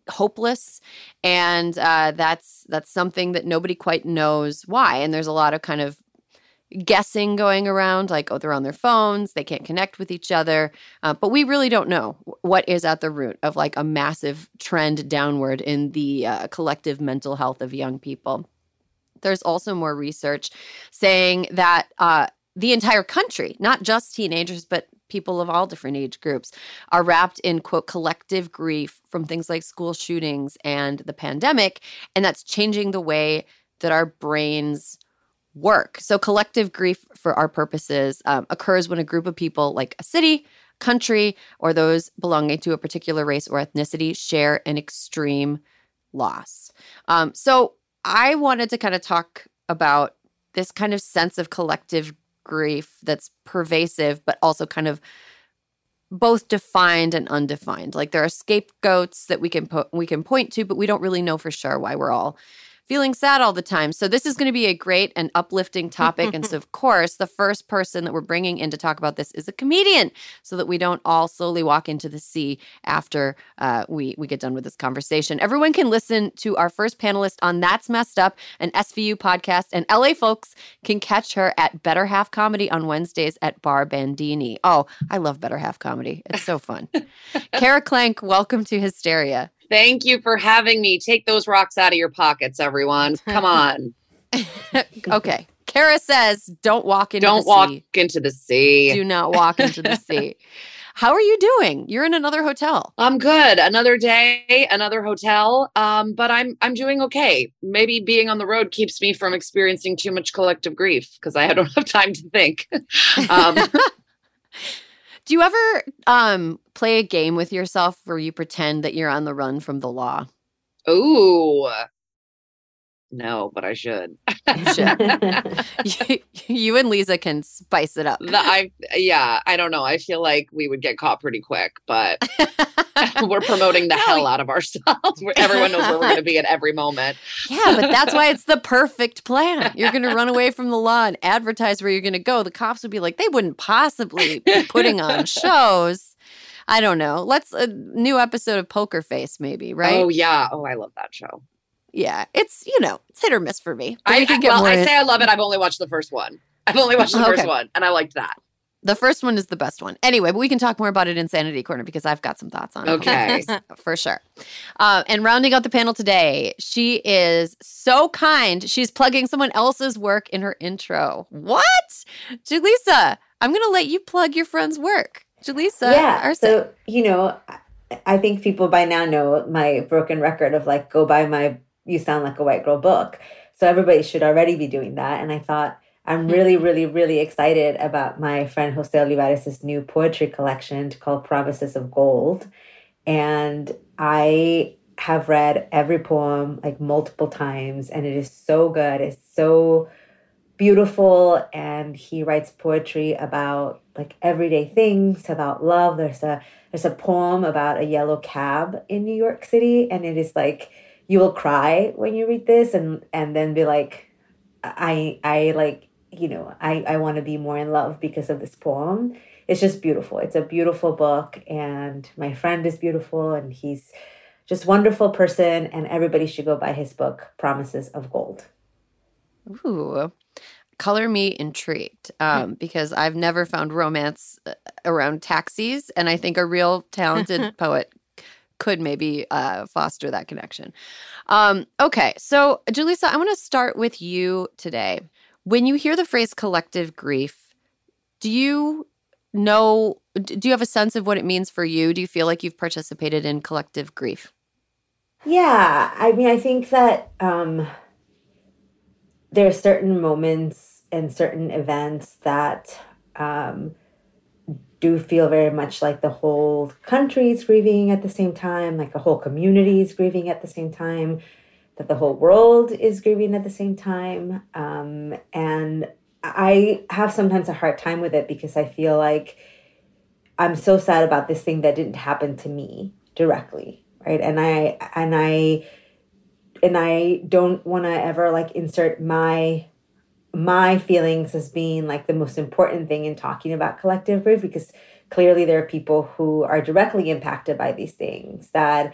hopeless and uh, that's that's something that nobody quite knows why and there's a lot of kind of guessing going around like oh they're on their phones they can't connect with each other uh, but we really don't know what is at the root of like a massive trend downward in the uh, collective mental health of young people. There's also more research saying that uh, the entire country not just teenagers but people of all different age groups are wrapped in quote collective grief from things like school shootings and the pandemic and that's changing the way that our brains work. So collective grief for our purposes um, occurs when a group of people like a city country or those belonging to a particular race or ethnicity share an extreme loss. Um, so i wanted to kind of talk about this kind of sense of collective grief that's pervasive but also kind of both defined and undefined. Like there are scapegoats that we can put we can point to but we don't really know for sure why we're all feeling sad all the time. So this is going to be a great and uplifting topic. And so of course the first person that we're bringing in to talk about this is a comedian so that we don't all slowly walk into the sea after uh, we we get done with this conversation. Everyone can listen to our first panelist on that's messed up an svu podcast and la folks can catch her at better half comedy on wednesdays at bar bandini. Oh i love better half comedy. It's so fun. Kara Klenk welcome to hysteria Thank you for having me. Take those rocks out of your pockets, everyone. Come on. okay kara says don't walk into Don't the walk sea into the sea. do not walk into the sea how are you doing you're in another hotel I'm good. Another day, another hotel. Um, but I'm I'm doing okay. Maybe being on the road keeps me from experiencing too much collective grief because I don't have time to think. um, Do you ever um play a game with yourself where you pretend that you're on the run from the law? ooh. No, but I should. You should. you, you and Lisa can spice it up. The- I yeah, I don't know. I feel like we would get caught pretty quick, but we're promoting the No, hell out of ourselves. Everyone knows where we're going to be at every moment. yeah, but that's why it's the perfect plan. You're going to run away from the law and advertise where you're going to go. The cops would be like, they wouldn't possibly be putting on shows. I don't know. Let's a new episode of Poker Face, maybe, right? Oh yeah. Oh, I love that show. yeah. It's you know, it's hit or miss for me. I, can I- get well, I say I love it. I've only watched the first one. I've only watched the Okay. first one, and I liked that. The first one is the best one. Anyway, but we can talk more about it in Sanity Corner because I've got some thoughts on it. Okay. For sure. Uh, and rounding out the panel today, she is so kind. She's plugging someone else's work in her intro. What? Julissa, I'm going to let you plug your friend's work. Julissa. yeah. So, you know, I- I think people by now know my broken record of like, go buy my You Sound Like a White Girl book. So everybody should already be doing that. And I thought I'm mm-hmm. really, really, really excited about my friend Jose Olivares' new poetry collection called Promises of Gold. And I have read every poem like multiple times, and it is so good. It's so beautiful. And he writes poetry about like everyday things, about love. There's a there's a poem about a yellow cab in New York City, and it is like you will cry when you read this and and then be like i i like you know, I, I want to be more in love because of this poem. It's just beautiful. It's a beautiful book, and my friend is beautiful, and he's just wonderful person, and everybody should go buy his book, Promises of Gold. Ooh, color me intrigued um, because I've never found romance uh, around taxis, and I think a real talented poet could maybe uh, foster that connection. Um, okay, so Julissa, I want to start with you today. When you hear the phrase collective grief, do you know, do you have a sense of what it means for you? Do you feel like you've participated in collective grief? Yeah, I mean, I think that um, there are certain moments and certain events that um, do feel very much like the whole country is grieving at the same time, like a whole community is grieving at the same time that the whole world is grieving at the same time. Um, and I have sometimes a hard time with it because I feel like I'm so sad about this thing that didn't happen to me directly, right? And I and I and I don't want to ever like insert my my feelings as being like the most important thing in talking about collective grief because clearly there are people who are directly impacted by these things that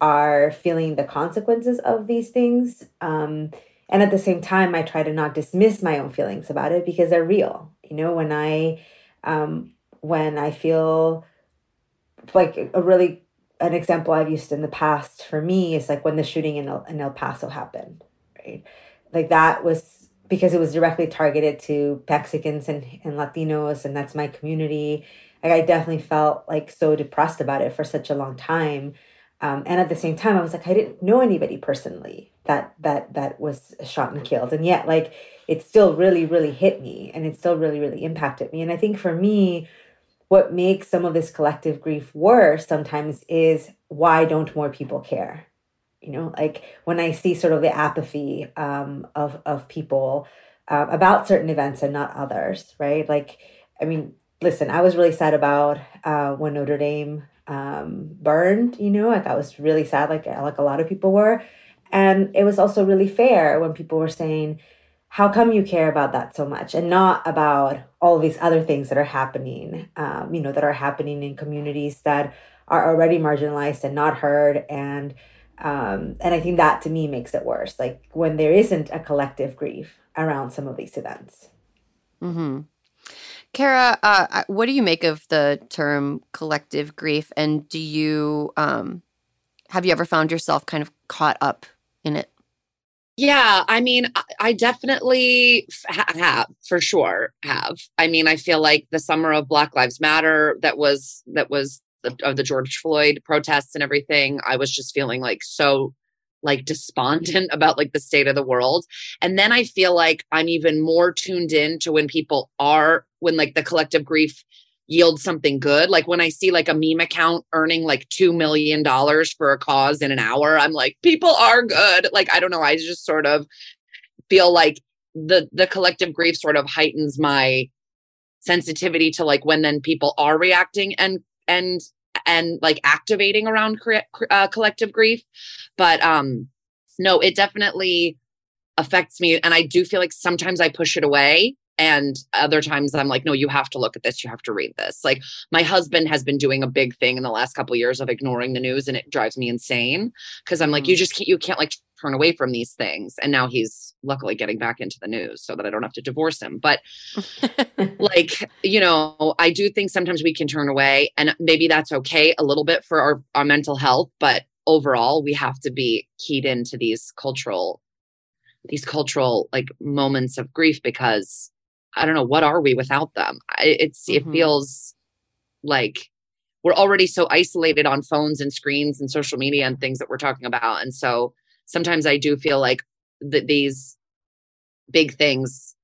are feeling the consequences of these things. Um, and at the same time, I try to not dismiss my own feelings about it because they're real. You know, when I um, when I feel like a really an example I've used in the past for me is like when the shooting in El, in El Paso happened, right? Like that was because it was directly targeted to Mexicans and, and Latinos, and that's my community. Like I definitely felt like so depressed about it for such a long time. Um, and at the same time, I was like, I didn't know anybody personally that that that was shot and killed, and yet like it still really really hit me, and it still really really impacted me. And I think for me, what makes some of this collective grief worse sometimes is why don't more people care? You know, like when I see sort of the apathy um, of of people uh, about certain events and not others, right? Like, I mean, listen, I was really sad about uh, when Notre Dame um, burned, you know, like I was really sad, like like a lot of people were. And it was also really fair when people were saying, how come you care about that so much and not about all these other things that are happening, um, you know, that are happening in communities that are already marginalized and not heard. And um, and I think that to me makes it worse, like when there isn't a collective grief around some of these events. Mm-hmm. Kara, uh, what do you make of the term collective grief? And do you um, have you ever found yourself kind of caught up in it? Yeah, I mean, I definitely have for sure have. I mean, I feel like the summer of Black Lives Matter that was that was the, of the George Floyd protests and everything. I was just feeling like so like despondent about like the state of the world. And then I feel like I'm even more tuned in to when people are, when like the collective grief yields something good. Like when I see like a meme account earning like $2 million for a cause in an hour, I'm like, people are good. Like, I don't know. I just sort of feel like the the collective grief sort of heightens my sensitivity to like when then people are reacting and and and like activating around uh, collective grief but um no it definitely affects me and i do feel like sometimes i push it away and other times i'm like no you have to look at this. You have to read this. Like my husband has been doing a big thing in the last couple of years of ignoring the news and it drives me insane because i'm like you mm. just can't you can't like turn away from these things. And now he's luckily getting back into the news so that i don't have to divorce him. But like you know i do think sometimes we can turn away and maybe that's okay a little bit for our, our mental health but overall we have to be keyed into these cultural these cultural like moments of grief because I don't know, what are we without them? It's, mm-hmm. it feels like we're already so isolated on phones and screens and social media and things that we're talking about. And so sometimes I do feel like that these big things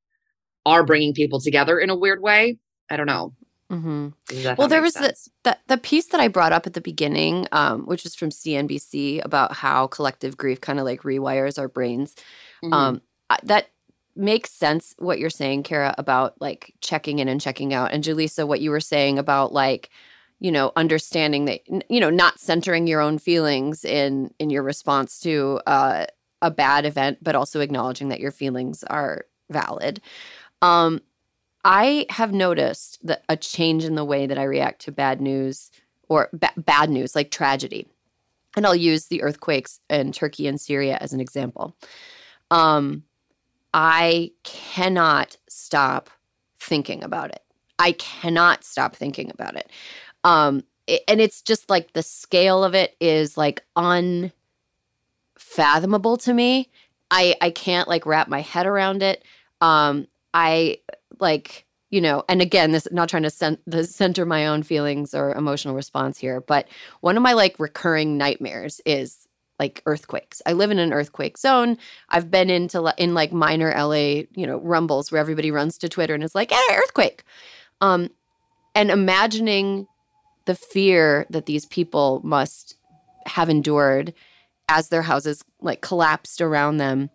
are bringing people together in a weird way. I don't know. Mm-hmm. Well, there was the, the the piece that I brought up at the beginning, um, which is from CNBC about how collective grief kind of like rewires our brains. Mhm. Um, that makes sense what you're saying, Kara, about like checking in and checking out, and Julissa, what you were saying about like you know understanding that you know not centering your own feelings in in your response to uh, a bad event, but also acknowledging that your feelings are valid. Um, I have noticed that a change in the way that I react to bad news or ba- bad news, like tragedy. And I'll use the earthquakes in Turkey and Syria as an example. Um, I cannot stop thinking about it. I cannot stop thinking about it. Um, it- and it's just like the scale of it is like unfathomable to me. I I can't like wrap my head around it. Um, I like you know, and again, this not trying to cen- to center my own feelings or emotional response here, but one of my like recurring nightmares is like earthquakes. I live in an earthquake zone. I've been into in like minor LA, you know, rumbles where everybody runs to Twitter and is like, "Hey, earthquake," um, and imagining the fear that these people must have endured as their houses like collapsed around them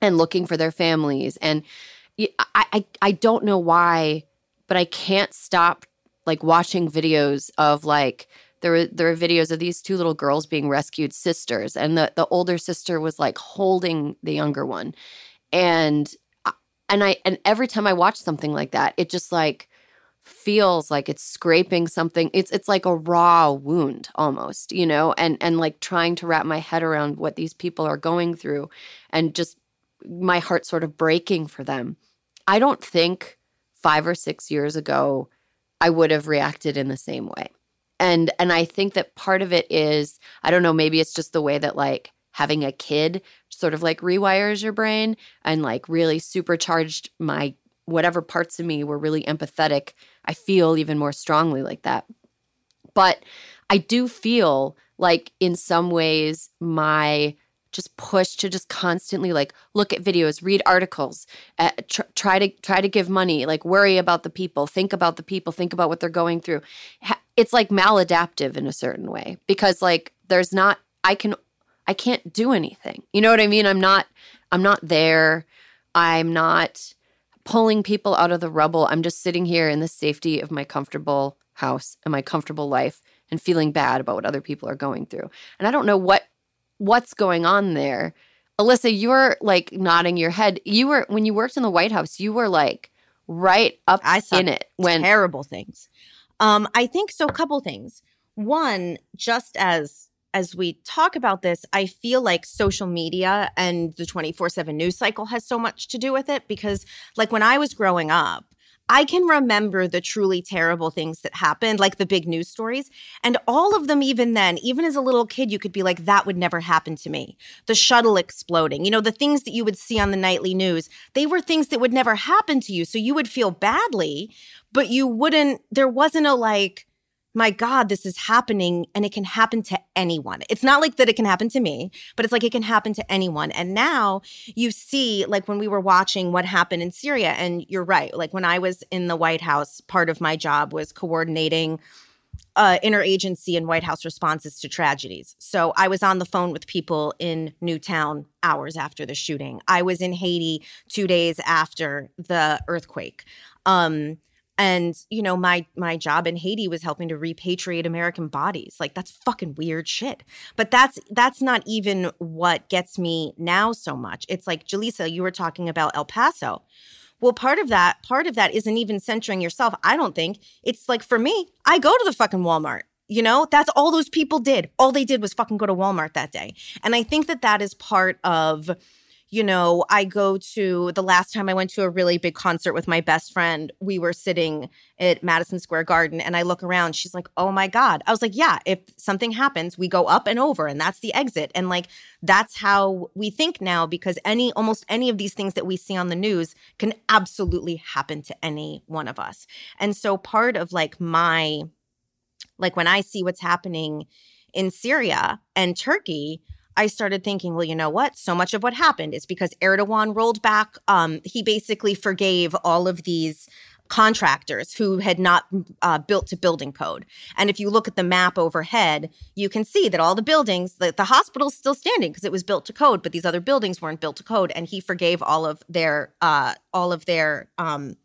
and looking for their families and I, I, I don't know why but I can't stop like watching videos of like there were there were videos of these two little girls being rescued sisters and the the older sister was like holding the younger one. And and I and every time I watch something like that it just like feels like it's scraping something. It's it's like a raw wound almost you know and and like trying to wrap my head around what these people are going through and just my heart sort of breaking for them. I don't think 5 or 6 years ago i would have reacted in the same way and and i think that part of it is i don't know maybe it's just the way that like having a kid sort of like rewires your brain and like really supercharged my whatever parts of me were really empathetic i feel even more strongly like that. But i do feel like in some ways my just push to just constantly like look at videos read articles uh, tr- try to try to give money like worry about the people think about the people think about what they're going through. Ha- it's like maladaptive in a certain way because like there's not i can i can't do anything. You know what i mean? I'm not i'm not there. I'm not pulling people out of the rubble. I'm just sitting here in the safety of my comfortable house and my comfortable life and feeling bad about what other people are going through. And i don't know what what's going on there. Alyssa you're like nodding your head. You were when you worked in the white house you were like right up I saw in it when terrible things. Um, I think so. A couple things. One, just as as we talk about this, I feel like social media and the twenty four seven news cycle has so much to do with it because, like when I was growing up. I can remember the truly terrible things that happened, like the big news stories. And all of them, even then, even as a little kid, you could be like, that would never happen to me. The shuttle exploding, you know, the things that you would see on the nightly news, they were things that would never happen to you. So you would feel badly, but you wouldn't, there wasn't a like, my God, this is happening and it can happen to anyone. It's not like that it can happen to me, but it's like it can happen to anyone. And now you see, like when we were watching what happened in Syria, and you're right, like when I was in the White House, part of my job was coordinating uh, interagency and White House responses to tragedies. So I was on the phone with people in Newtown hours after the shooting. I was in Haiti two days after the earthquake. Um, and you know my my job in Haiti was helping to repatriate American bodies. Like that's fucking weird shit. But that's that's not even what gets me now so much. It's like Julissa, you were talking about El Paso. Well, part of that, part of that isn't even centering yourself. I don't think it's like for me, I go to the fucking Walmart. You know, that's all those people did. All they did was fucking go to Walmart that day. And I think that that is part of, you know, I go to the last time I went to a really big concert with my best friend, we were sitting at Madison Square Garden and I look around. She's like, oh my God. I was like, yeah, if something happens, we go up and over and that's the exit. And like, that's how we think now because any, almost any of these things that we see on the news can absolutely happen to any one of us. And so part of like my, like when I see what's happening in Syria and Turkey, I started thinking, well, you know what? So much of what happened is because Erdogan rolled back. Um, he basically forgave all of these contractors who had not uh, built to building code. And if you look at the map overhead, you can see that all the buildings, the, the hospital's still standing because it was built to code, but these other buildings weren't built to code. And he forgave all of their, uh, all of their, um,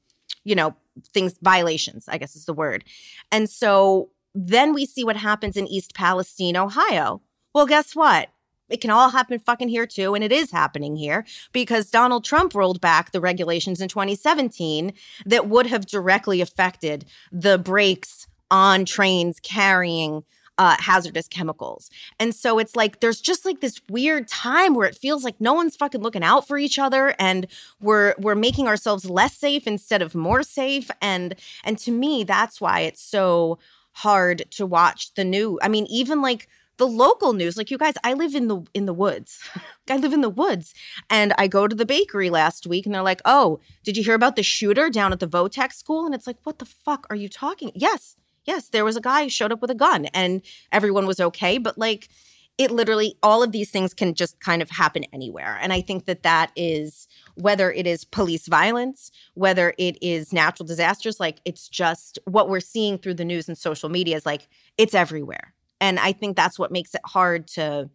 you know, things violations. I guess is the word. And so then we see what happens in East Palestine, Ohio. Well, guess what? It can all happen fucking here too. And it is happening here because Donald Trump rolled back the regulations in 2017 that would have directly affected the brakes on trains carrying uh, hazardous chemicals. And so it's like there's just like this weird time where it feels like no one's fucking looking out for each other and we're we're making ourselves less safe instead of more safe and and to me that's why it's so hard to watch the new. I mean, even like the local news like you guys i live in the in the woods i live in the woods and i go to the bakery last week and they're like oh did you hear about the shooter down at the votech school and it's like what the fuck are you talking yes yes there was a guy who showed up with a gun and everyone was okay but like it literally all of these things can just kind of happen anywhere and i think that that is whether it is police violence, whether it is natural disasters, like it's just what we're seeing through the news and social media is like it's everywhere. And I think that's what makes it hard to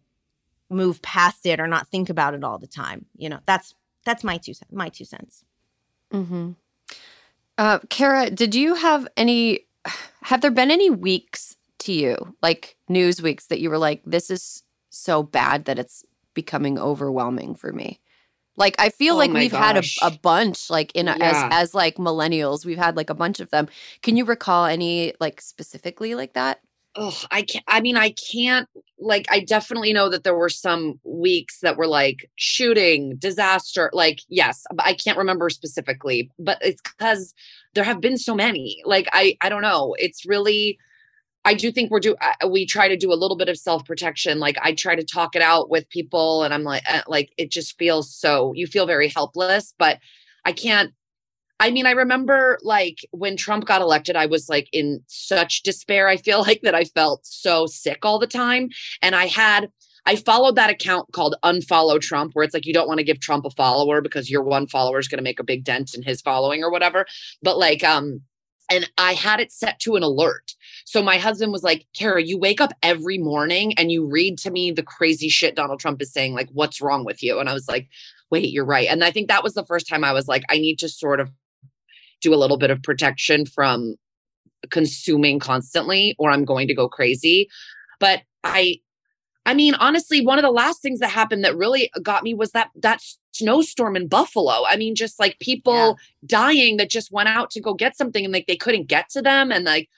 move past it or not think about it all the time. You know, that's that's my two my two cents. Mm-hmm. Uh, Kara, did you have any? Have there been any weeks to you, like news weeks, that you were like, "This is so bad that it's becoming overwhelming for me"? Like I feel Oh like we've had a, a bunch like in a, Yeah. as as like millennials, we've had like a bunch of them. Can you recall any like specifically like that? Oh, I can't. I mean, I can't. Like, I definitely know that there were some weeks that were like shooting, disaster. Like, yes, I can't remember specifically. But it's because there have been so many. Like, I, I don't know. It's really. I do think we're do. We try to do a little bit of self protection. Like, I try to talk it out with people, and I'm like, uh, like it just feels so. You feel very helpless, but I can't. I mean, I remember like when Trump got elected, I was like in such despair. I feel like that I felt so sick all the time. And I had, I followed that account called Unfollow Trump, where it's like you don't want to give Trump a follower because your one follower is going to make a big dent in his following or whatever. But like, um, and I had it set to an alert. So my husband was like, Kara, you wake up every morning and you read to me the crazy shit Donald Trump is saying. Like, what's wrong with you? And I was like, wait, you're right. And I think that was the first time I was like, I need to sort of do a little bit of protection from consuming constantly or I'm going to go crazy. But I I mean honestly one of the last things that happened that really got me was that that snowstorm in Buffalo. I mean just like people Yeah. dying that just went out to go get something and like they couldn't get to them and like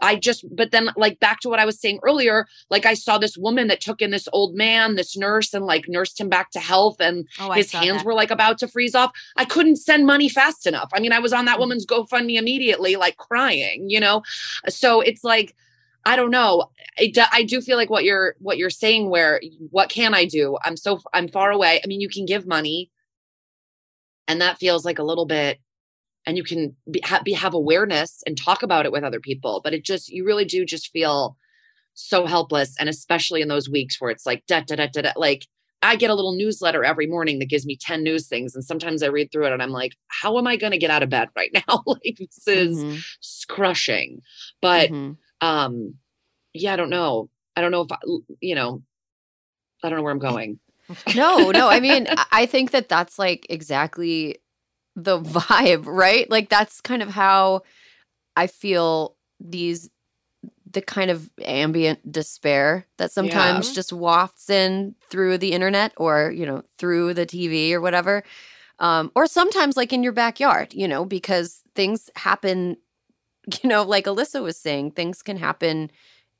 I just, but then, like, back to what I was saying earlier, like, I saw this woman that took in this old man, this nurse, and like nursed him back to health. And Oh, his hands that. were like about to freeze off. I couldn't send money fast enough. I mean, I was on Mm. that woman's GoFundMe immediately, like crying, you know? So it's like, I don't know. I I do feel like what you're what you're saying. Where what can I do? I'm so I'm far away. I mean, you can give money, and that feels like a little bit. And you can be, ha, be have awareness and talk about it with other people, but it just you really do just feel so helpless, and especially in those weeks where it's like da da da da da. Like I get a little newsletter every morning that gives me ten news things, and sometimes I read through it and I'm like, how am I going to get out of bed right now? like this is Mhm, crushing. But mhm. um yeah i don't know i don't know if I, you know i don't know where i'm going no, no. I mean, I think that that's like exactly the vibe, right? Like that's kind of how I feel these the kind of ambient despair that sometimes just wafts in through the internet or, you know, through the TV or whatever. Um, or sometimes like in your backyard, you know, because things happen, you know, like Alyssa was saying, things can happen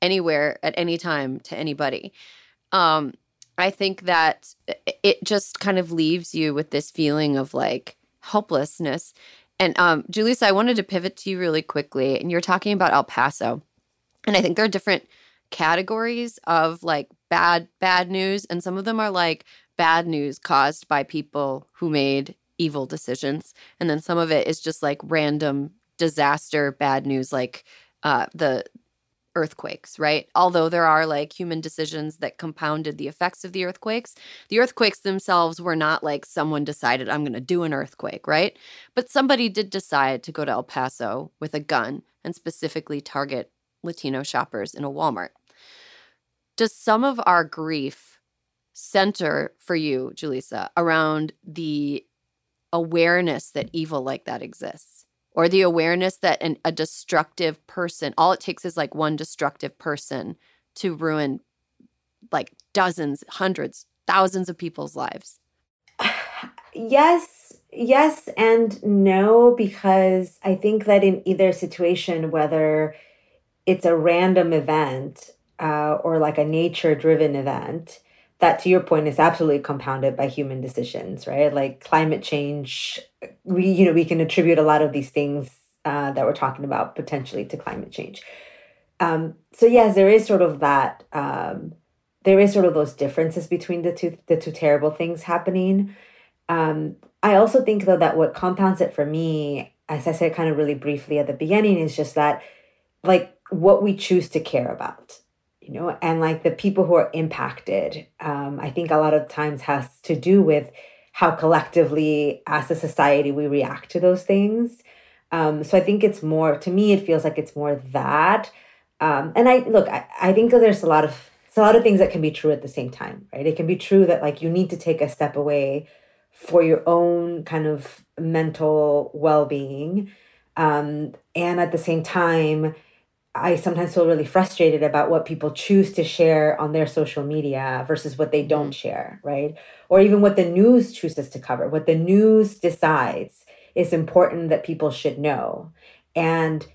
anywhere at any time to anybody. Um, I think that it just kind of leaves you with this feeling of like helplessness. And um, Julissa, I wanted to pivot to you really quickly. And you're talking about El Paso. And I think there are different categories of like bad, bad news. And some of them are like bad news caused by people who made evil decisions. And then some of it is just like random disaster, bad news, like uh, the earthquakes, right? Although there are like human decisions that compounded the effects of the earthquakes, the earthquakes themselves were not like someone decided, I'm going to do an earthquake, right? But somebody did decide to go to El Paso with a gun and specifically target Latino shoppers in a Walmart. Does some of our grief center for you, Julissa, around the awareness that evil like that exists? Or the awareness that an, a destructive person, all it takes is like one destructive person to ruin like dozens, hundreds, thousands of people's lives? Yes, yes, and no, because I think that in either situation, whether it's a random event uh, or like a nature driven event, that to your point is absolutely compounded by human decisions right? Like climate change we you know we can attribute a lot of these things uh, that we're talking about potentially to climate change. Um, so yes there is sort of that um, there is sort of those differences between the two the two terrible things happening. Um, i also think though that what compounds it for me as i said kind of really briefly at the beginning is just that like what we choose to care about you know and like the people who are impacted um, i think a lot of times has to do with how collectively as a society we react to those things. Um, so i think it's more to me it feels like it's more that. Um, and i look I, I think there's a lot of it's a lot of things that can be true at the same time right? It can be true that like you need to take a step away for your own kind of mental well-being. Um, and at the same time I sometimes feel really frustrated about what people choose to share on their social media versus what they don't mm-hmm. share, right? Or even what the news chooses to cover, what the news decides is important that people should know. And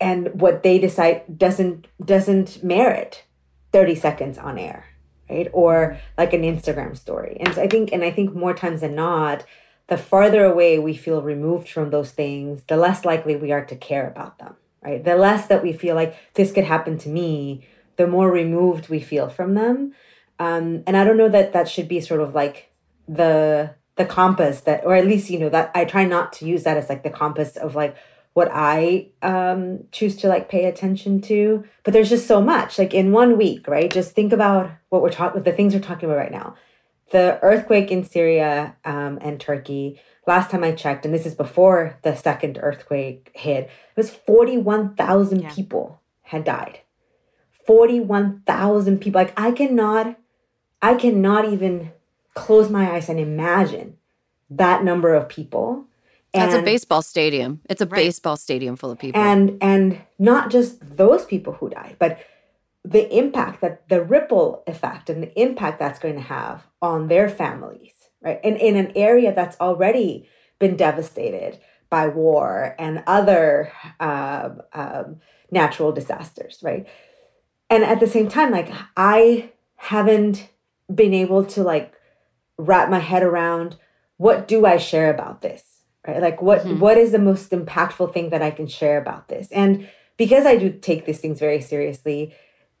and what they decide doesn't doesn't merit 30 seconds on air, right? Or like an Instagram story. And so I think and I think more times than not, the farther away we feel removed from those things, the less likely we are to care about them right? The less that we feel like this could happen to me, the more removed we feel from them. Um, and I don't know that that should be sort of like the the compass that, or at least you know that I try not to use that as like the compass of like what I um, choose to like pay attention to. But there's just so much. Like in one week, right? Just think about what we're talking, the things we're talking about right now. The earthquake in Syria um, and Turkey, last time I checked, and this is before the second earthquake hit, it was 41,000 yeah. people had died. 41,000 people. Like I cannot, I cannot even close my eyes and imagine that number of people. That's a baseball stadium. It's a right. baseball stadium full of people. And and not just those people who died, but the impact that the ripple effect and the impact that's going to have on their families right? And in an area that's already been devastated by war and other um, um, natural disasters, right? And at the same time, like I haven't been able to like wrap my head around what do I share about this, right? Like what mm-hmm. what is the most impactful thing that I can share about this? And because I do take these things very seriously,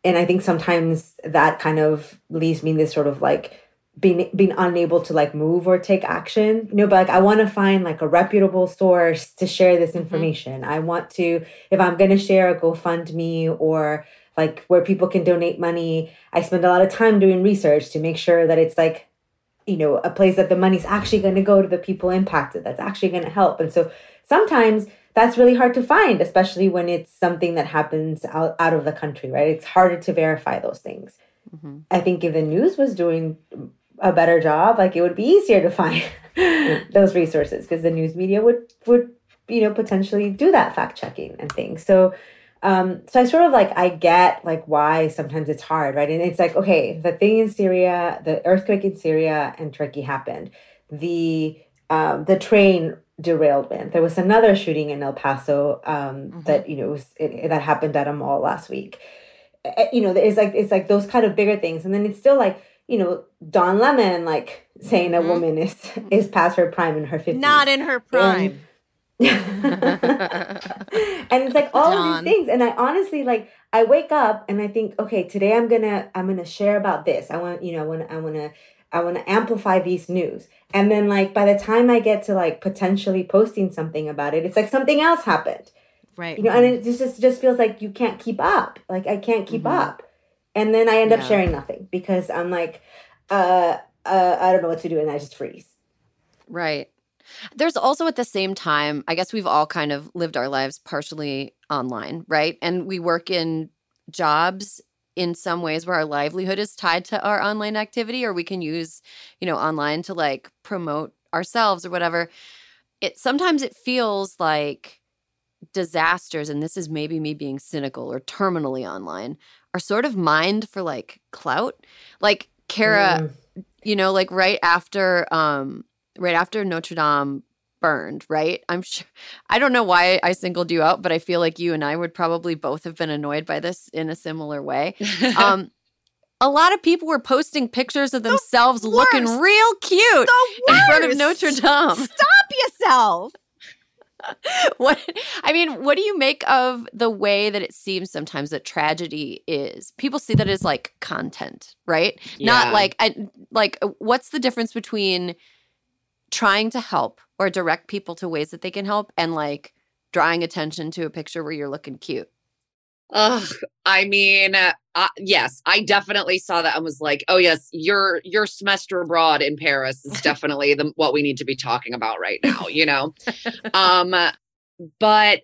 and I think sometimes that kind of leaves me in this sort of like being being unable to like move or take action you know but like i want to find like a reputable source to share this mm-hmm. information mm-hmm. i want to if i'm going to share a gofundme or like where people can donate money i spend a lot of time doing research to make sure that it's like you know a place that the money's actually going to go to the people impacted that's actually going to help and so sometimes that's really hard to find especially when it's something that happens out, out of the country right it's harder to verify those things mm-hmm. i think if the news was doing a better job, like it would be easier to find those resources because the news media would would you know potentially do that fact checking and things. So um, so I sort of like I get like why sometimes it's hard, right? And it's like okay, the thing in Syria, the earthquake in Syria and Turkey happened. The um, the train derailed went. There was another shooting in El Paso um, mm-hmm. that you know was it, that happened at a mall last week. You know, it's like it's like those kind of bigger things, and then it's still like you know, Don Lemon like saying mm-hmm. a woman is is past her prime in her 50s. Not in her prime. And, and it's like all of these things and I honestly like I wake up and I think okay, today I'm to I'm to share about this. I want, you know, I want I want to I want to amplify these news. And then like by the time I get to like potentially posting something about it, it's like something else happened. Right. You know, and it just just, feels like you can't keep up. Like I can't keep Mhm. up. And then I end up sharing nothing because I'm like, uh, uh, I don't know what to do, and I just freeze. Right. There's also at the same time, I guess we've all kind of lived our lives partially online, right? And we work in jobs in some ways where our livelihood is tied to our online activity or we can use, you know, online to like promote ourselves or whatever. It sometimes it feels like disasters and this is maybe me being cynical or terminally online are sort of mined for like clout. Like Kara Mm. you know like right after um right after notre dame burned right i'm sure i don't know why i singled you out but i feel like you and i would probably both have been annoyed by this in a similar way um a lot of people were posting pictures of themselves looking real cute The in front of notre dame Stop yourself. what I mean, what do you make of the way that it seems sometimes that tragedy is? People see that as like content, right? Not like I, like what's the difference between trying to help or direct people to ways that they can help and like drawing attention to a picture where you're looking cute? Ugh, I mean, uh, yes, I definitely saw that and was like, "Oh yes, your your semester abroad in Paris is definitely the what we need to be talking about right now." You know, um, but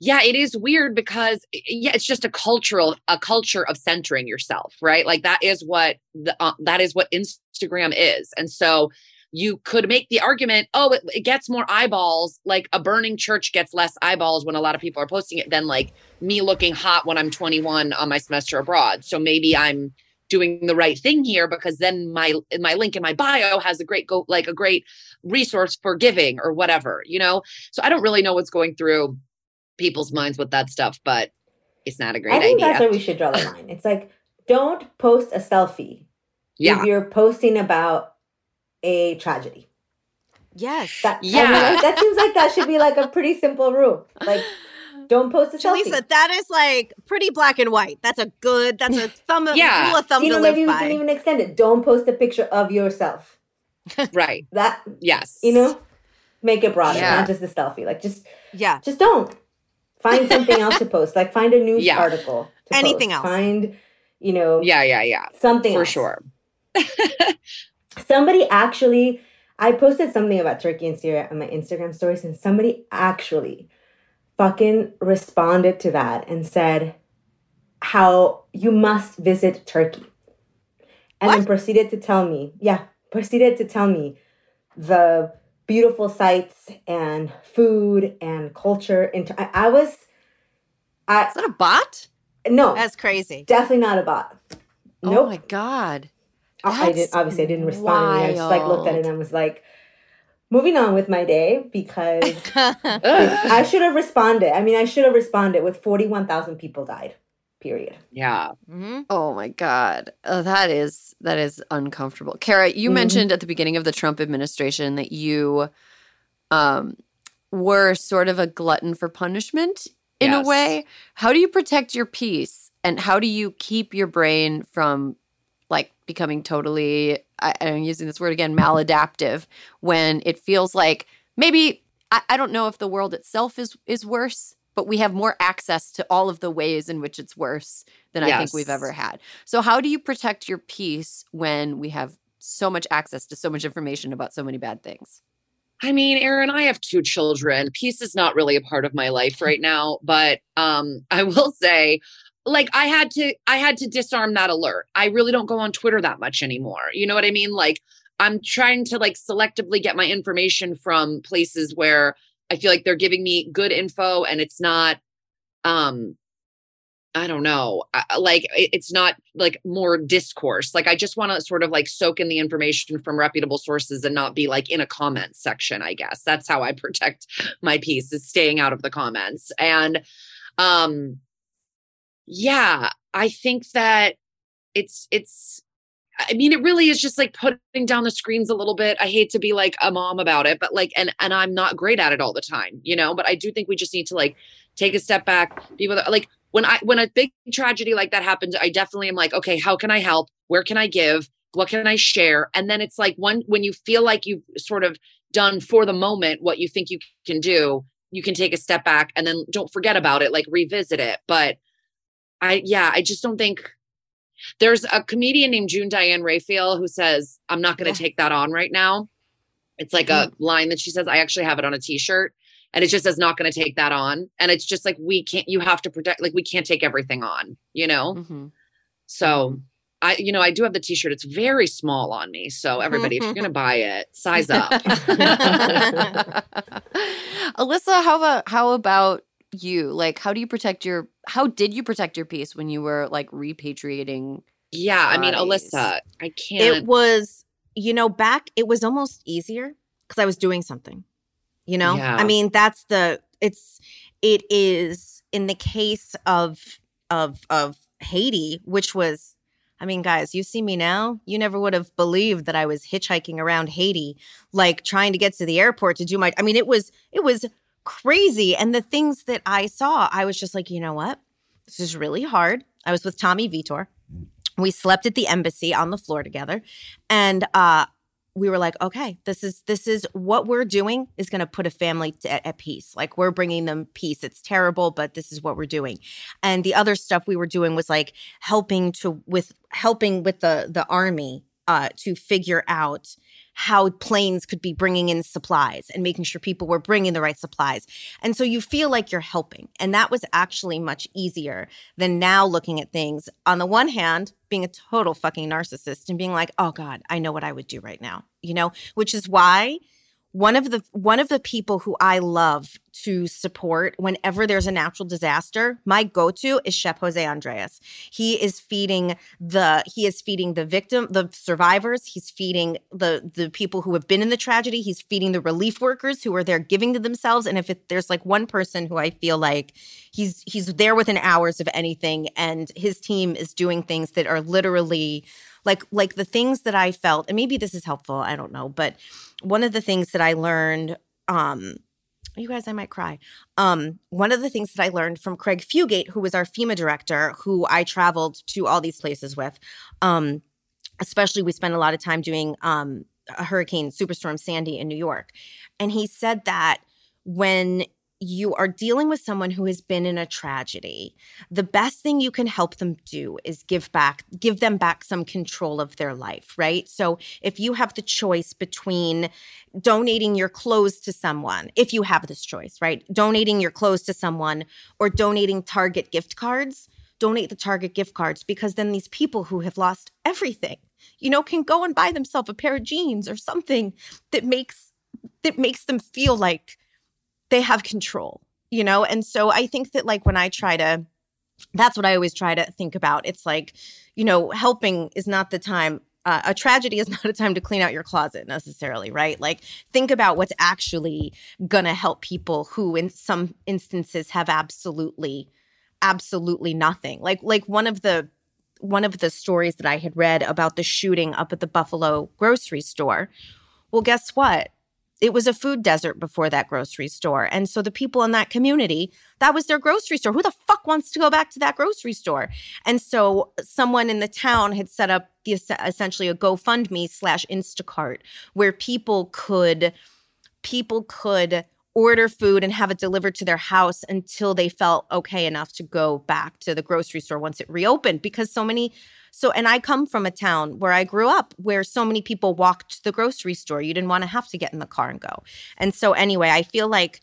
yeah, it is weird because yeah, it's just a cultural a culture of centering yourself, right? Like that is what the uh, that is what Instagram is, and so you could make the argument, oh, it, it gets more eyeballs. Like a burning church gets less eyeballs when a lot of people are posting it than like me looking hot when I'm 21 on my semester abroad. So maybe I'm doing the right thing here because then my my link in my bio has a great go like a great resource for giving or whatever, you know. So I don't really know what's going through people's minds with that stuff, but it's not a great I think idea. that's where we should draw the line. It's like don't post a selfie yeah. if you're posting about a tragedy. Yes. That, I mean, Yeah. that seems like that should be like a pretty simple rule. Like, don't post a selfie. Julissa, that is like pretty black and white. That's a good, that's a thumb, Yeah. rule of thumb you know, to live maybe we by. can even extend it. Don't post a picture of yourself. right. That Yes. you know, make it broader, Yeah. not just the selfie. Like, just yeah. just don't find something else to post. Like, find a news Yeah. article. To Anything post. else. Find, you know, Yeah, yeah, yeah. something For else. sure. Somebody actually, I posted something about Turkey and Syria on my Instagram stories, and somebody actually fucking responded to that and said how you must visit Turkey. And then proceeded to tell me, yeah, proceeded to tell me the beautiful sights and food and culture. And I, I was, I Is that a bot? no, That's crazy. definitely not a bot. Oh my god. I- I didn't obviously I didn't respond. I just like looked at it wild. and was like, moving on with my day because I should have responded. I mean, I should have responded with forty-one thousand people died. Period. yeah. Mhm. Oh my god. Oh, that is that is uncomfortable. Kara, you Mhm. mentioned at the beginning of the Trump administration that you um were sort of a glutton for punishment in a way. How do you protect your peace and how do you keep your brain from like becoming totally I, I'm using this word again maladaptive when it feels like maybe I, I don't know if the world itself is is worse, but we have more access to all of the ways in which it's worse than I think we've ever had. So how do you protect your peace when we have so much access to so much information about so many bad things? I mean, Erin, I have two children. Peace is not really a part of my life right now, but um I will say like I had to I had to disarm that alert. I really don't go on Twitter that much anymore. You know what I mean? Like I'm trying to like selectively get my information from places where I feel like they're giving me good info and it's not um I don't know. Like it- it's not like more discourse. Like I just want to sort of like soak in the information from reputable sources and not be like in a comment section, I guess. That's how I protect my piece is staying out of the comments. And um yeah, I think that it's it's I mean it really is just like putting down the screens a little bit. I hate to be like a mom about it, but like and and I'm not great at it all the time, you know, but I do think we just need to like take a step back, be with like when I when a big tragedy like that happens, I definitely am like, okay, how can I help? Where can I give? What can I share? And then it's like one when you feel like you've sort of done for the moment what you think you can do, you can take a step back and then don't forget about it, like revisit it. But I, yeah, I just don't think there's a comedian named June Diane Raphael who says, I'm not going to take that on right now. It's like a line that she says, I actually have it on a t shirt and it just says, not going to take that on. And it's just like, we can't, you have to protect, like, we can't take everything on, you know? Mm-hmm. So I, you know, I do have the t-shirt. It's very small on me. So everybody, if you're gonna buy it, size up. Alyssa, how about how about you? Like, how do you protect your? How did you protect your peace when you were like repatriating? yeah, I mean, Alyssa, I can't. It was, you know, back, it was almost easier because I was doing something, you know? Yeah. I mean, that's the, it's, it is in the case of, of, of Haiti, which was, I mean, guys, you see me now. You never would have believed that I was hitchhiking around Haiti, like trying to get to the airport to do my. I mean, it was it was crazy. And the things that I saw, I was just like, you know what? This is really hard. I was with Tommy Vitor. We slept at the embassy on the floor together, and uh, we were like, okay, this is this is what we're doing is going to put a family at peace. Like we're bringing them peace. It's terrible, but this is what we're doing. And the other stuff we were doing was like helping to with helping with the the army uh, to figure out how planes could be bringing in supplies and making sure people were bringing the right supplies. And so you feel like you're helping. And that was actually much easier than now looking at things on the one hand, being a total fucking narcissist and being like, oh God, I know what I would do right now, you know, which is why one of the one of the people who I love to support whenever there's a natural disaster, my go-to is Chef Jose Andres. He is feeding the he is feeding the victim, the survivors, he's feeding the the people who have been in the tragedy, he's feeding the relief workers who are there giving to themselves. And if it, there's like one person who I feel like he's he's there within hours of anything and his team is doing things that are literally like like the things that I felt and maybe this is helpful, I don't know, but one of the things that I learned, um, you guys, I might cry. Um, one of the things that I learned from Craig Fugate, who was our FEMA director, who I traveled to all these places with, um, especially we spent a lot of time doing um, a hurricane superstorm Sandy in New York. And he said that when you are dealing with someone who has been in a tragedy, the best thing you can help them do is give back, give them back some control of their life, right? So if you have the choice between donating your clothes to someone, if you have this choice, right? Donating your clothes to someone or donating Target gift cards, donate the Target gift cards because then these people who have lost everything, you know, can go and buy themselves a pair of jeans or something that makes that makes them feel like they have control, you know? And so I think that like when I try to that's what I always try to think about. It's like, you know, helping is not the time uh, a tragedy is not a time to clean out your closet necessarily, right? Like, think about what's actually gonna help people who, in some instances, have absolutely, absolutely nothing. Like, like one of the one of the stories that I had read about the shooting up at the Buffalo grocery store. Well, guess what? It was a food desert before that grocery store. And so the people in that community, that was their grocery store. Who the fuck wants to go back to that grocery store? And so uh, someone in the town had set up the essentially a GoFundMe slash Instacart where people could people could order food and have it delivered to their house until they felt okay enough to go back to the grocery store once it reopened because so many so and I come from a town where I grew up where so many people walked to the grocery store you didn't want to have to get in the car and go. And so anyway, I feel like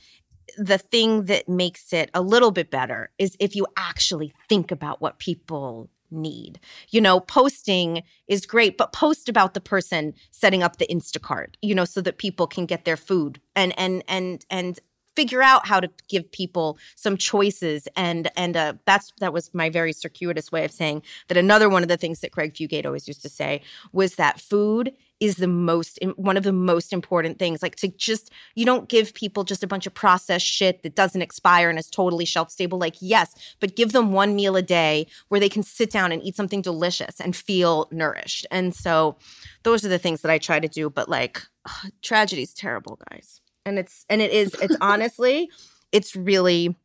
the thing that makes it a little bit better is if you actually think about what people need. You know, posting is great, but post about the person setting up the Instacart, you know, so that people can get their food and and and and figure out how to give people some choices. And and uh, that's that was my very circuitous way of saying that another one of the things that Craig Fugate always used to say was that food is the most one of the most important things. Like to just you don't give people just a bunch of processed shit that doesn't expire and is totally shelf stable. Like yes but give them one meal a day where they can sit down and eat something delicious and feel nourished. And so those are the things that i try to do. But like ugh, tragedy's terrible guys and it's and it is it's honestly it's really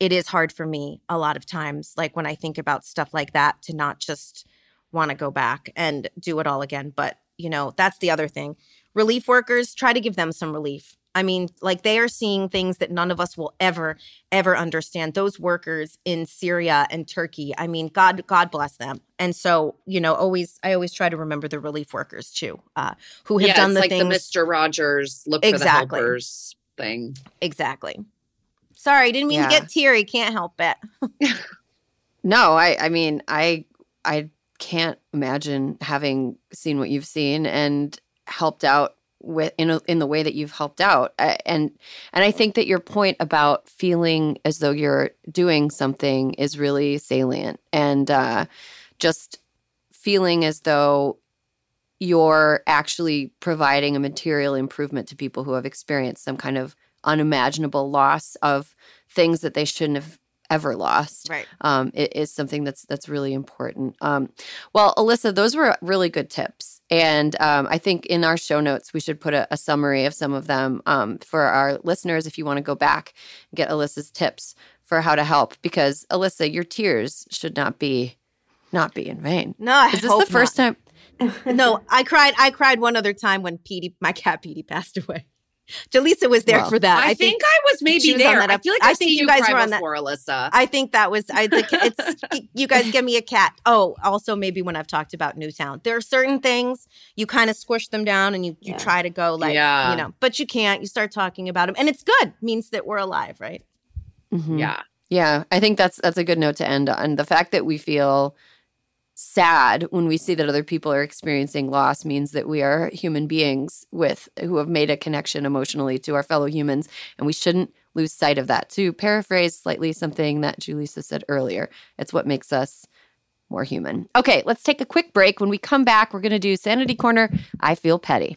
it is hard for me a lot of times like when i think about stuff like that to not just want to go back and do it all again. But you know that's the other thing. Relief workers try to give them some relief I mean, like they are seeing things that none of us will ever, ever understand. Those workers in Syria and Turkey, I mean, God, God bless them. And so, you know, always, I always try to remember the relief workers too, uh, who have yeah, done it's the like things. the Mister Rogers look Exactly. for the helpers thing. Exactly. Sorry, didn't mean Yeah. to get teary. Can't help it. No, I I mean, I I can't imagine having seen what you've seen and helped out with in a, in the way that you've helped out. And and I think that your point about feeling as though you're doing something is really salient and uh just feeling as though you're actually providing a material improvement to people who have experienced some kind of unimaginable loss of things that they shouldn't have ever lost Right. um, it is something that's that's really important. Um, well, Alyssa, those were really good tips, and um, I think in our show notes we should put a, a summary of some of them um, for our listeners if you want to go back and get Alyssa's tips for how to help. Because Alyssa, your tears should not be not be in vain. No, I Is this the first time? No, I cried. I cried one other time when Petey, my cat Petey, passed away. Julissa was there Well, for that. I, think, I was maybe was on there. that I feel like I I've think you you guys cry were on that- before, Alyssa. I think that was I think it's you guys give me a cat. Oh, also maybe when I've talked about Newtown. There are certain things you kind of squish them down and you you Yeah. try to go like Yeah. you know, but you can't. You start talking about them and it's good. Means that we're alive, right? Mhm. yeah. Yeah, I think that's that's a good note to end on. The fact that we feel sad when we see that other people are experiencing loss means that we are human beings with who have made a connection emotionally to our fellow humans and we shouldn't lose sight of that. To paraphrase slightly something that Julissa said earlier, it's what makes us more human. Okay, let's take a quick break. When we come back, we're going to do Sanity Corner. I feel petty.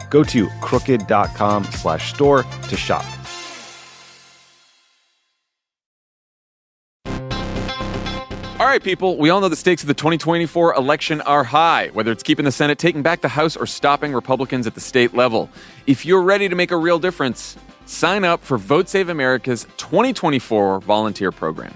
Go to crooked.com slash store to shop. All right, people, we all know the stakes of the 2024 election are high, whether it's keeping the Senate, taking back the House, or stopping Republicans at the state level. If you're ready to make a real difference, sign up for Vote Save America's 2024 volunteer program.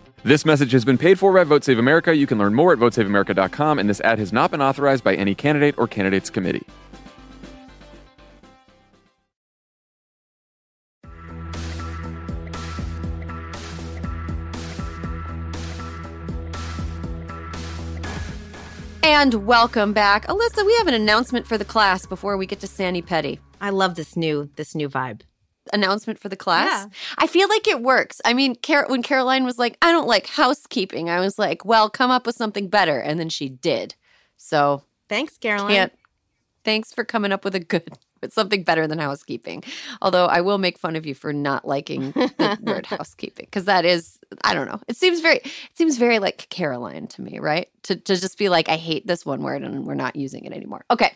This message has been paid for by Vote Save America. You can learn more at votesaveamerica.com, and this ad has not been authorized by any candidate or candidates committee. And welcome back. Alyssa, we have an announcement for the class before we get to Sandy Petty. I love this new this new vibe. Announcement for the class? Yeah. I feel like it works. I mean, Car- when Caroline was like, I don't like housekeeping, I was like, well, come up with something better. And then she did. So Thanks, Caroline. can't. Thanks for coming up with a good, with something better than housekeeping. Although I will make fun of you for not liking the word housekeeping because that is, I don't know. It seems very, it seems very like Caroline to me, right? To to just be like, I hate this one word and we're not using it anymore. Okay.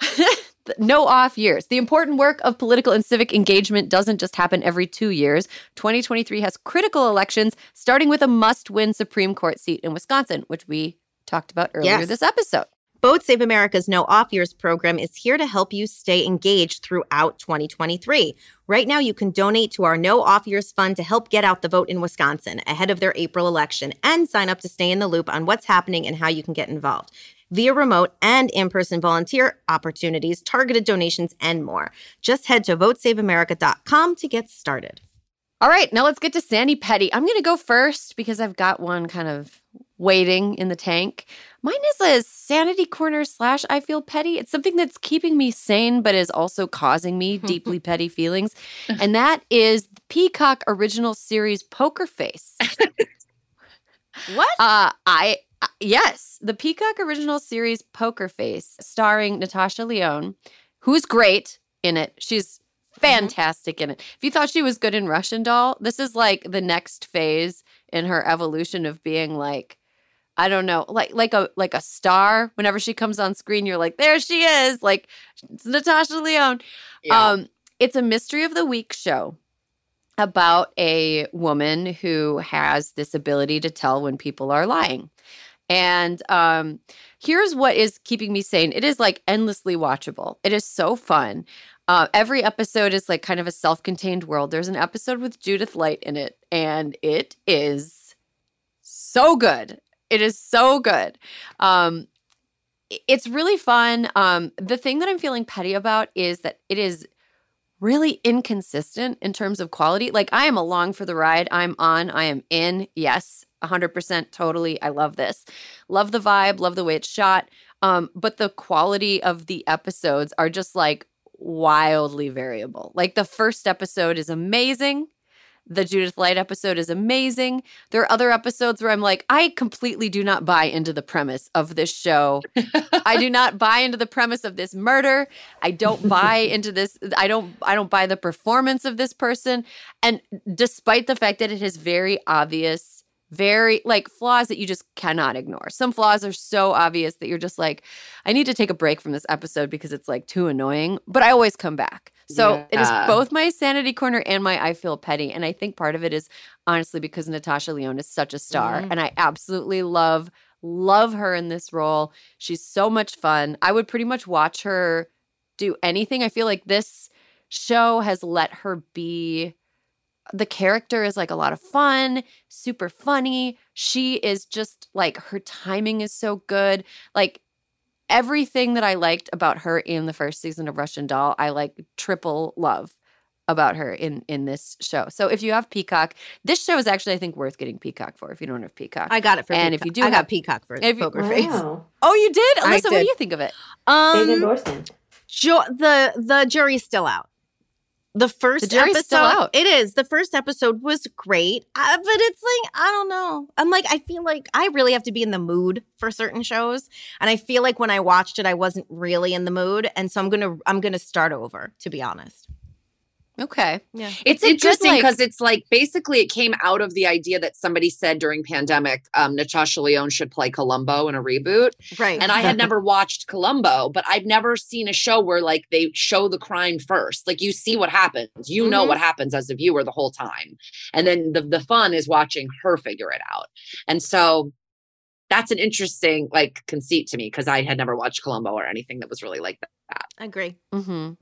no off years. The important work of political and civic engagement doesn't just happen every two years. 2023 has critical elections, starting with a must win Supreme Court seat in Wisconsin, which we talked about earlier Yes. this episode. Vote Save America's No Off Years program is here to help you stay engaged throughout 2023. Right now, you can donate to our No Off Years Fund to help get out the vote in Wisconsin ahead of their April election and sign up to stay in the loop on what's happening and how you can get involved via remote and in person volunteer opportunities, targeted donations, and more. Just head to votesaveamerica.com to get started. All right, now let's get to Sandy Petty. I'm going to go first because I've got one kind of waiting in the tank. Mine is a sanity corner slash I feel petty. It's something that's keeping me sane, but is also causing me deeply petty feelings. And that is Peacock original series Poker Face. what? Uh, I, yes, the Peacock original series Poker Face, starring Natasha Lyonne, who's great in it. She's fantastic in it. If you thought she was good in Russian Doll, this is like the next phase in her evolution of being like I don't know, like like a like a star. Whenever she comes on screen, you're like, there she is, like it's Natasha Lyonne. Yeah. Um, it's a mystery of the week show about a woman who has this ability to tell when people are lying. And um, here's what is keeping me sane. It is like endlessly watchable. It is so fun. Uh, every episode is like kind of a self-contained world. There's an episode with Judith Light in it, and it is so good. It is so good. Um, it's really fun. Um, the thing that I'm feeling petty about is that it is really inconsistent in terms of quality. Like I am along for the ride. I'm on. I am in. Yes, 100% totally. I love this. Love the vibe, love the way it's shot. Um, but the quality of the episodes are just like wildly variable. Like the first episode is amazing. The Judith Light episode is amazing. There are other episodes where I'm like, I completely do not buy into the premise of this show. I do not buy into the premise of this murder. I don't buy into this. I don't. I don't buy the performance of this person. And despite the fact that it has very obvious, very like flaws that you just cannot ignore. Some flaws are so obvious that you're just like, I need to take a break from this episode because it's like too annoying. But I always come back. So it is both my sanity corner and my I feel petty. And I think part of it is honestly because Natasha Lyonne is such a star. Mhm. And I absolutely love, love her in this role. She's so much fun. I would pretty much watch her do anything. I feel like this show has let her be the character is like a lot of fun, super funny. She is just like her timing is so good. Like everything that I liked about her in the first season of Russian Doll, I like triple love about her in in this show. So if you have Peacock, this show is actually I think worth getting Peacock for if you don't have Peacock. I got it for And if you do I got have- Peacock for if you- Poker Face. Wow. oh, you did? I Alyssa, what do you think of it? Big Um, endorsement. ju- the the jury's still out. The first The episode, it is. The first episode was great, uh, but it's like I don't know. I'm like I feel like I really have to be in the mood for certain shows, and I feel like when I watched it, I wasn't really in the mood, and so I'm gonna I'm gonna start over. To be honest, Okay. yeah. It's, good, interesting like- because it's like basically it came out of the idea that somebody said during pandemic, um, Natasha Lyonne should play Columbo in a reboot. Right. And I had never watched Columbo, but I've never seen a show where like they show the crime first. Like you see what happens, you know Mhm. what happens as a viewer the whole time, and then the the fun is watching her figure it out. And so that's an interesting like conceit to me because I had never watched Columbo or anything that was really like that. I agree. Mm-hmm.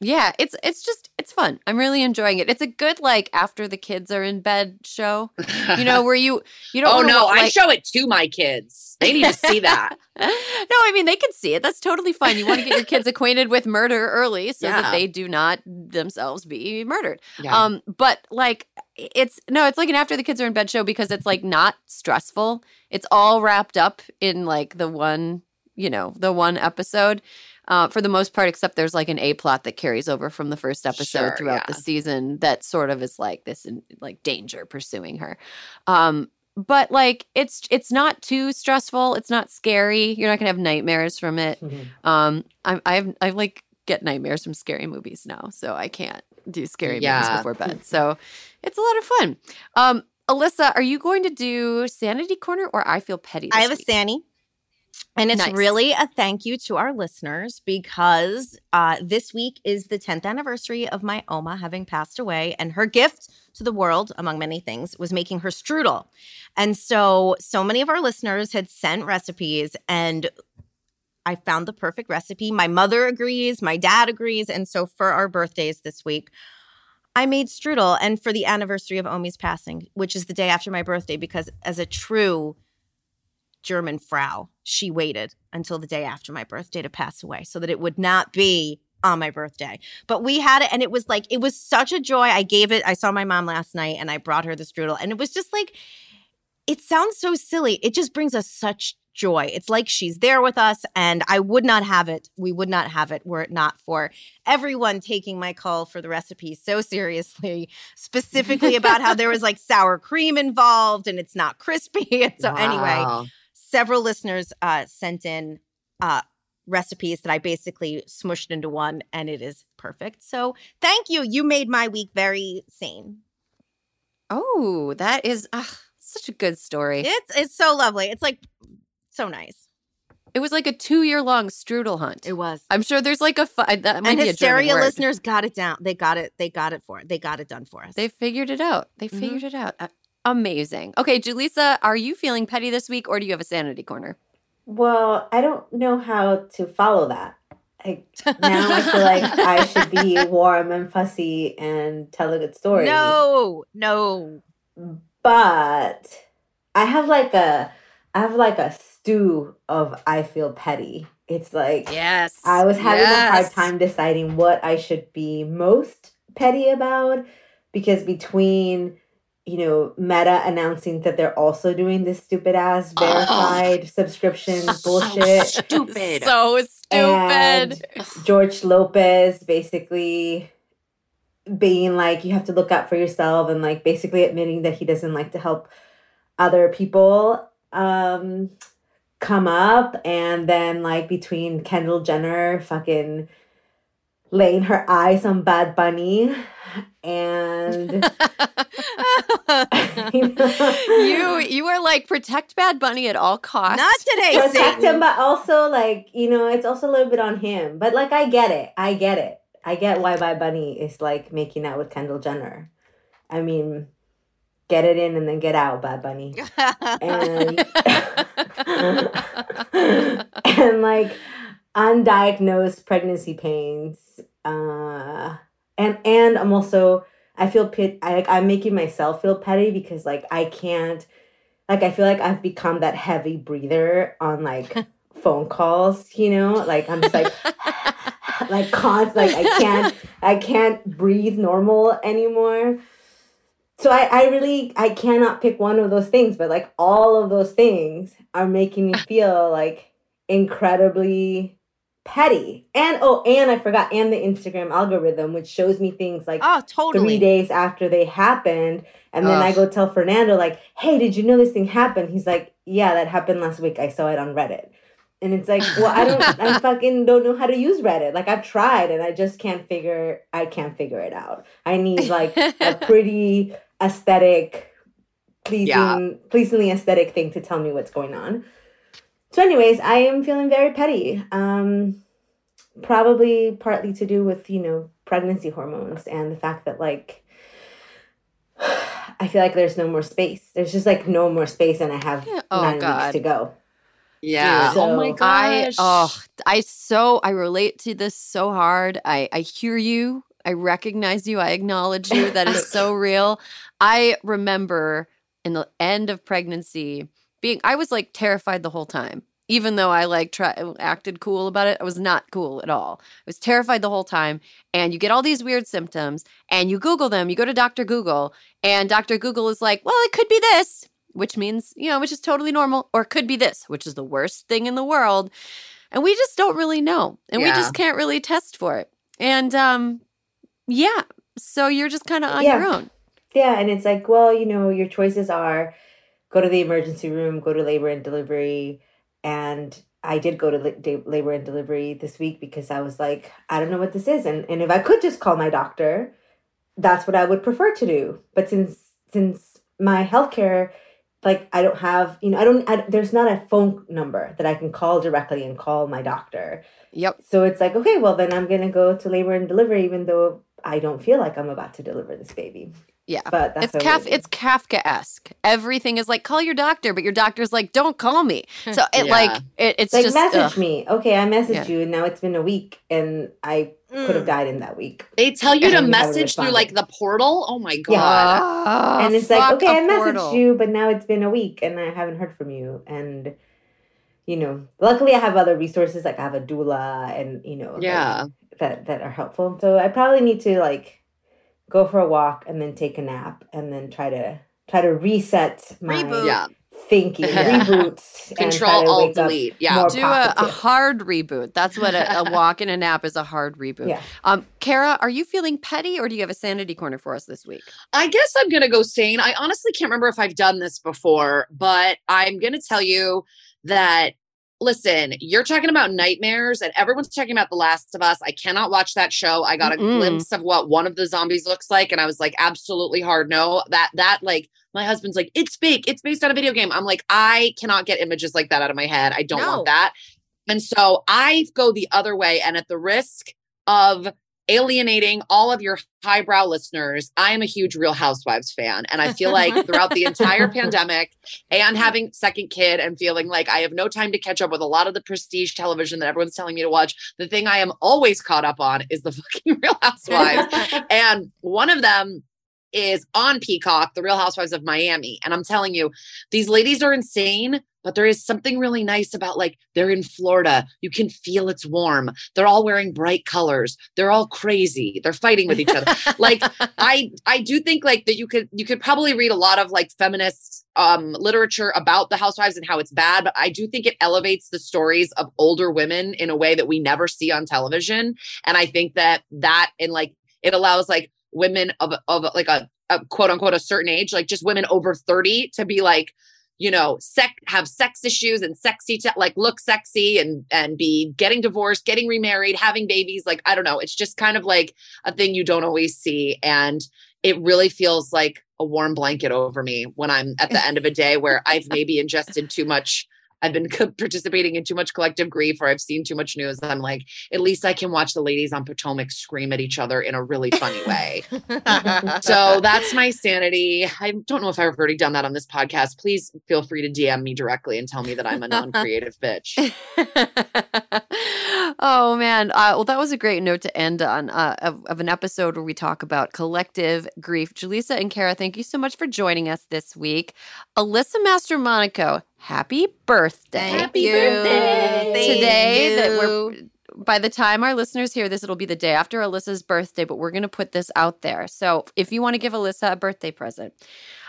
Yeah, it's it's just it's fun. I'm really enjoying it. It's a good like after the kids are in bed show. You know where you you don't. oh no, wa- I like- show it to my kids. They need to see that. no, I mean they can see it. That's totally fine. You want to get your kids acquainted with murder early so that they do not themselves be murdered. Yeah. Um, but like it's no, it's like an after the kids are in bed show because it's like not stressful. It's all wrapped up in like the one, you know, the one episode. Uh, for the most part, except there's like an A plot that carries over from the first episode Sure, throughout the season that sort of is like this in, like danger pursuing her. Um, but like it's it's not too stressful. It's not scary. You're not gonna have nightmares from it. Um, I'm I've I like get nightmares from scary movies now, so I can't do scary movies before bed. So it's a lot of fun. Um, Alyssa, are you going to do Sanity Corner or I Feel Petty? I this have a week? Sanny. And it's Nice. really a thank you to our listeners because uh, this week is the 10th anniversary of my Oma having passed away. And her gift to the world, among many things, was making her strudel. And so, so many of our listeners had sent recipes. And I found the perfect recipe. My mother agrees, my dad agrees. And so for our birthdays this week, I made strudel and for the anniversary of Omi's passing, which is the day after my birthday, because as a true German Frau, she waited until the day after my birthday to pass away so that it would not be on my birthday. But we had it and it was like, it was such a joy. I gave it, I saw my mom last night and I brought her the strudel and it was just like, it sounds so silly. It just brings us such joy. It's like she's there with us, and I would not have it. We would not have it were it not for everyone taking my call for the recipe so seriously, specifically about how there was like sour cream involved and it's not crispy. And so, wow. anyway, several listeners uh, sent in uh, recipes that I basically smushed into one, and it is perfect. So, thank you. You made my week very sane. Oh, that is. Uh such a good story. It's it's so lovely. It's like so nice. It was like a two year long strudel hunt. It was. I'm sure there's like a that might and be hysteria listeners got it down. They got it. They got it for it. They got it done for us. They figured it out. They mm-hmm. figured it out. Amazing. Okay, Julissa, are you feeling petty this week, or do you have a sanity corner? Well, I don't know how to follow that. I, now I feel like I should be warm and fussy and tell a good story. No, no. But I have like a I have like a stew of I feel petty. It's like yes, I was having yes. a hard time deciding what I should be most petty about because between you know Meta announcing that they're also doing this stupid ass verified oh, subscription bullshit, so stupid, so stupid. And George Lopez basically being like you have to look out for yourself and like basically admitting that he doesn't like to help other people um come up. And then like between Kendall Jenner fucking laying her eyes on Bad Bunny and you, know, you you are like protect Bad Bunny at all costs. Not today, protect Satan. him, but also like you know it's also a little bit on him. But like I get it, I get it, I get why Bad Bunny is like making out with Kendall Jenner. I mean, get it in and then get out, Bad Bunny. and, and like undiagnosed pregnancy pains. Uh, and and I'm also I feel pit I I'm making myself feel petty because like I can't like I feel like I've become that heavy breather on like phone calls, you know? Like I'm just like like constant like I can't I can't breathe normal anymore so I, I really I cannot pick one of those things, but like all of those things are making me feel like incredibly petty. And oh, and I forgot, and the Instagram algorithm, which shows me things like oh, totally. three days after they happened. And then Ugh. I go tell Fernando, like, hey, did you know this thing happened? He's like, Yeah, that happened last week. I saw it on Reddit. And it's like, well, I don't I fucking don't know how to use Reddit. Like I've tried and I just can't figure I can't figure it out. I need like a pretty aesthetic, pleasing, yeah. pleasingly aesthetic thing to tell me what's going on. So, anyways, I am feeling very petty. Um, probably partly to do with you know pregnancy hormones and the fact that like I feel like there's no more space. There's just like no more space, and I have yeah. oh, nine God. weeks to go. Yeah. So, oh my gosh. I oh I so I relate to this so hard. I I hear you. I recognize you. I acknowledge you. That is so real. I remember in the end of pregnancy being, I was like terrified the whole time. Even though I like try, acted cool about it, I was not cool at all. I was terrified the whole time. And you get all these weird symptoms and you Google them. You go to Dr. Google and Dr. Google is like, well, it could be this, which means, you know, which is totally normal, or it could be this, which is the worst thing in the world. And we just don't really know. And yeah. we just can't really test for it. And um, yeah. So you're just kind of on yeah. your own. Yeah. And it's like, well, you know, your choices are go to the emergency room, go to labor and delivery. And I did go to labor and delivery this week because I was like, I don't know what this is. And, and if I could just call my doctor, that's what I would prefer to do. But since, since my healthcare like I don't have, you know, I don't. I, there's not a phone number that I can call directly and call my doctor. Yep. So it's like, okay, well then I'm gonna go to labor and delivery, even though I don't feel like I'm about to deliver this baby. Yeah. But that's it's Kaf- it is. Kafka-esque. Everything is like call your doctor, but your doctor's like don't call me. So it Yeah. like it, it's like just message ugh. me. Okay, I messaged Yeah. you, and now it's been a week, and I could have died in that week. They tell you And to message through like the portal. Oh my god. Yeah. Ah, and it's like, okay, I messaged portal. you, but now it's been a week, and I haven't heard from you. And you know, luckily I have other resources, like I have a doula, and you know, like, Yeah. that that are helpful. So I probably need to like go for a walk and then take a nap, and then try to try to reset my Reboot. Yeah. thinking, Yeah. reboot, Control to Alt wake up Delete. Yeah. Do a, a hard reboot. That's what a, a walk and a nap is a hard reboot. Yeah. Um, Kara, are you feeling petty or do you have a sanity corner for us this week? I guess I'm gonna go sane. I honestly can't remember if I've done this before, but I'm gonna tell you that listen, you're talking about nightmares, and everyone's talking about The Last of Us. I cannot watch that show. I got a Mm-mm. glimpse of what one of the zombies looks like, and I was like, absolutely hard no. That that like my husband's like, it's fake, it's based on a video game. I'm like, I cannot get images like that out of my head. I don't No. want that. And so I go the other way, and at the risk of alienating all of your highbrow listeners, I am a huge Real Housewives fan. And I feel like throughout the entire pandemic and having second kid and feeling like I have no time to catch up with a lot of the prestige television that everyone's telling me to watch, the thing I am always caught up on is the fucking Real Housewives. and one of them is on Peacock, The Real Housewives of Miami. And I'm telling you, these ladies are insane, but there is something really nice about like they're in Florida. You can feel it's warm. They're all wearing bright colors. They're all crazy. They're fighting with each other. like I I do think like that you could you could probably read a lot of like feminist um literature about the housewives and how it's bad, but I do think it elevates the stories of older women in a way that we never see on television. And I think that that and like it allows like women of of like a, a quote unquote a certain age, like just women over 30 to be like you know, sec have sex issues and sexy like look sexy and and be getting divorced, getting remarried, having babies. Like I don't know, it's just kind of like a thing you don't always see, and it really feels like a warm blanket over me when I'm at the end of a day where I've maybe ingested too much. I've been co- participating in too much collective grief, or I've seen too much news. I'm like, at least I can watch the ladies on Potomac scream at each other in a really funny way. so that's my sanity. I don't know if I've already done that on this podcast. Please feel free to DM me directly and tell me that I'm a non-creative bitch. oh man. Uh, well that was a great note to end on uh, of, of an episode where we talk about collective grief. Julissa and kara thank you so much for joining us this week. Alyssa Mastromonaco happy birthday. Happy you. birthday. Thank today that we're by the time our listeners hear this it'll be the day after alyssa's birthday but we're going to put this out there. So if you want to give alyssa a birthday present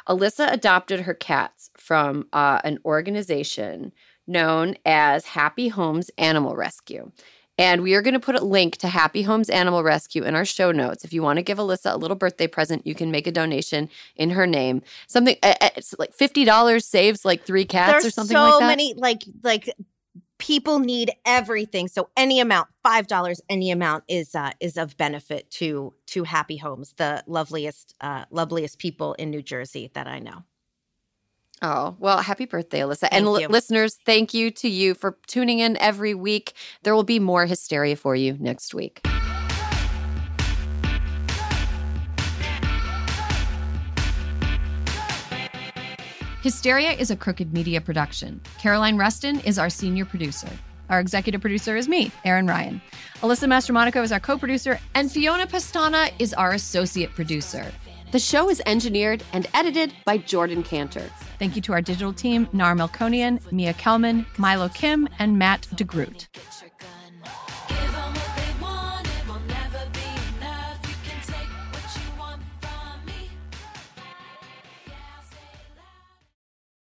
alyssa adopted her cats from uh, an organization known as happy homes animal rescue and we are going to put a link to Happy Homes Animal Rescue in our show notes. If you want to give Alyssa a little birthday present, you can make a donation in her name. Something it's like fifty dollars saves like three cats There's or something so like that. So many like like people need everything. So any amount, five dollars, any amount is uh, is of benefit to to Happy Homes, the loveliest uh, loveliest people in New Jersey that I know. Oh, well, happy birthday, Alyssa. and Thank li- you. listeners, thank you to you for tuning in every week. There will be more hysteria for you next week. Hysteria is a crooked media production. Caroline Rustin is our senior producer. Our executive producer is me, Erin Ryan. Alyssa Mastromonaco is our co producer, and Fiona Pastana is our associate producer. The show is engineered and edited by Jordan Cantor. Thank you to our digital team, Nar Melkonian, Mia Kelman, Milo Kim, and Matt DeGroot.